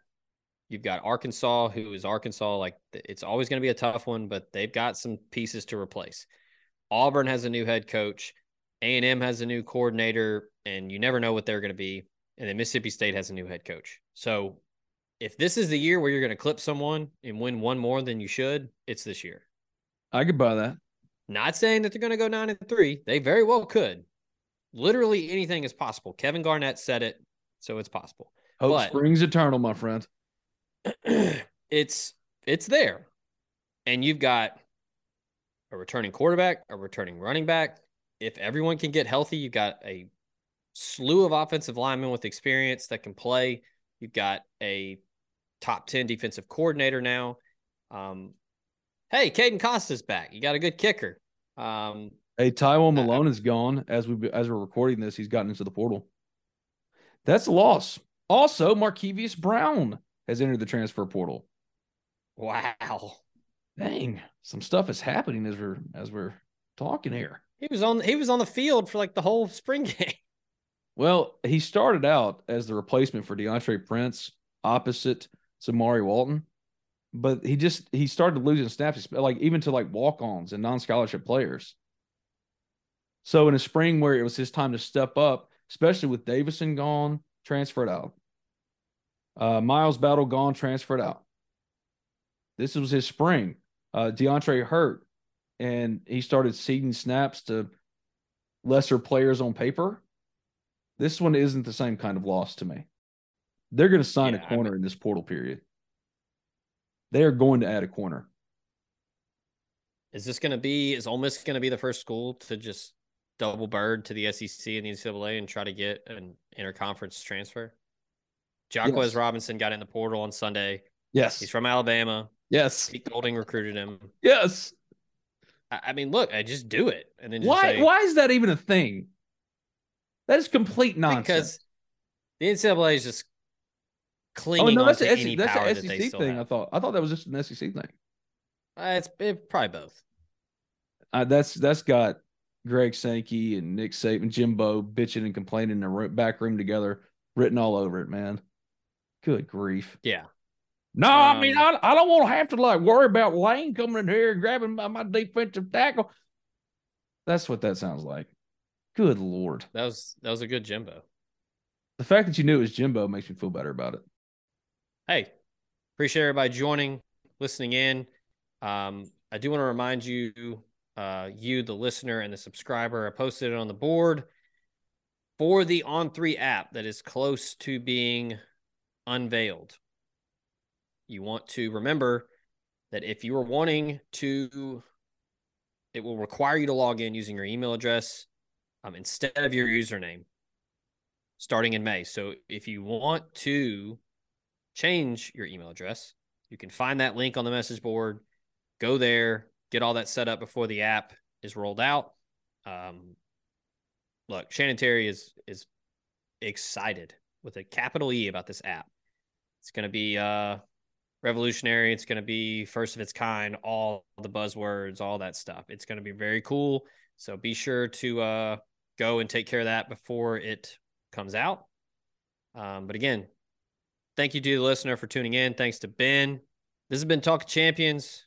You've got Arkansas, who is Arkansas. Like it's always going to be a tough one, but they've got some pieces to replace. Auburn has a new head coach. A&M has a new coordinator, and you never know what they're going to be. And then Mississippi State has a new head coach. So if this is the year where you're going to clip someone and win one more than you should, it's this year. I could buy that. Not saying that they're going to go nine and three. They very well could. Literally anything is possible. Kevin Garnett said it, so it's possible. Hope But- springs eternal, my friend. it's it's there, and you've got a returning quarterback, a returning running back. If everyone can get healthy, you've got a slew of offensive linemen with experience that can play. You've got a top 10 defensive coordinator now. Um, hey, Caden Costa's back. You got a good kicker. Um, hey, Malone uh, is gone as we as we're recording this. He's gotten into the portal. That's a loss. Also, Markevious Brown has entered the transfer portal. Wow. Dang, some stuff is happening as we're as we're talking here. He was on he was on the field for like the whole spring game. Well, he started out as the replacement for Deantre Prince opposite Zamari Walton, but he just he started losing snaps, like even to like walk-ons and non-scholarship players. So in a spring where it was his time to step up, especially with Davison gone, transferred out. Uh, Miles Battle gone, transferred out. This was his spring. Uh, Deantre hurt, and he started ceding snaps to lesser players on paper. This one isn't the same kind of loss to me. They're going to sign yeah, a corner I mean, in this portal period. They are going to add a corner. Is this going to be? Is Ole Miss going to be the first school to just double bird to the SEC and the NCAA and try to get an interconference transfer? Jacquez yes. Robinson got in the portal on Sunday. Yes, he's from Alabama. Yes, Pete Golding recruited him. Yes, I mean, look, I just do it, and then why? Say, why is that even a thing? That is complete nonsense. Because the NCAA is just clinging oh, no, that's on to any that's power SEC that thing. Have. I thought I thought that was just an SEC thing. Uh, it's it, probably both. Uh, that's that's got Greg Sankey and Nick Saban, Jimbo bitching and complaining in the back room together, written all over it, man. Good grief. Yeah. No, um, I mean I, I don't want to have to like worry about Lane coming in here and grabbing my, my defensive tackle. That's what that sounds like. Good lord. That was that was a good Jimbo. The fact that you knew it was Jimbo makes me feel better about it. Hey, appreciate everybody joining, listening in. Um, I do want to remind you, uh, you, the listener and the subscriber, I posted it on the board for the On Three app that is close to being unveiled. You want to remember that if you are wanting to, it will require you to log in using your email address um, instead of your username starting in May. So if you want to change your email address, you can find that link on the message board, go there, get all that set up before the app is rolled out. Um, look, Shannon Terry is is excited with a capital E about this app. It's going to be uh, revolutionary. It's going to be first of its kind. All the buzzwords, all that stuff. It's going to be very cool. So be sure to uh, go and take care of that before it comes out. Um, but again, thank you to the listener for tuning in. Thanks to Ben. This has been Talk of Champions.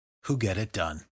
who get it done.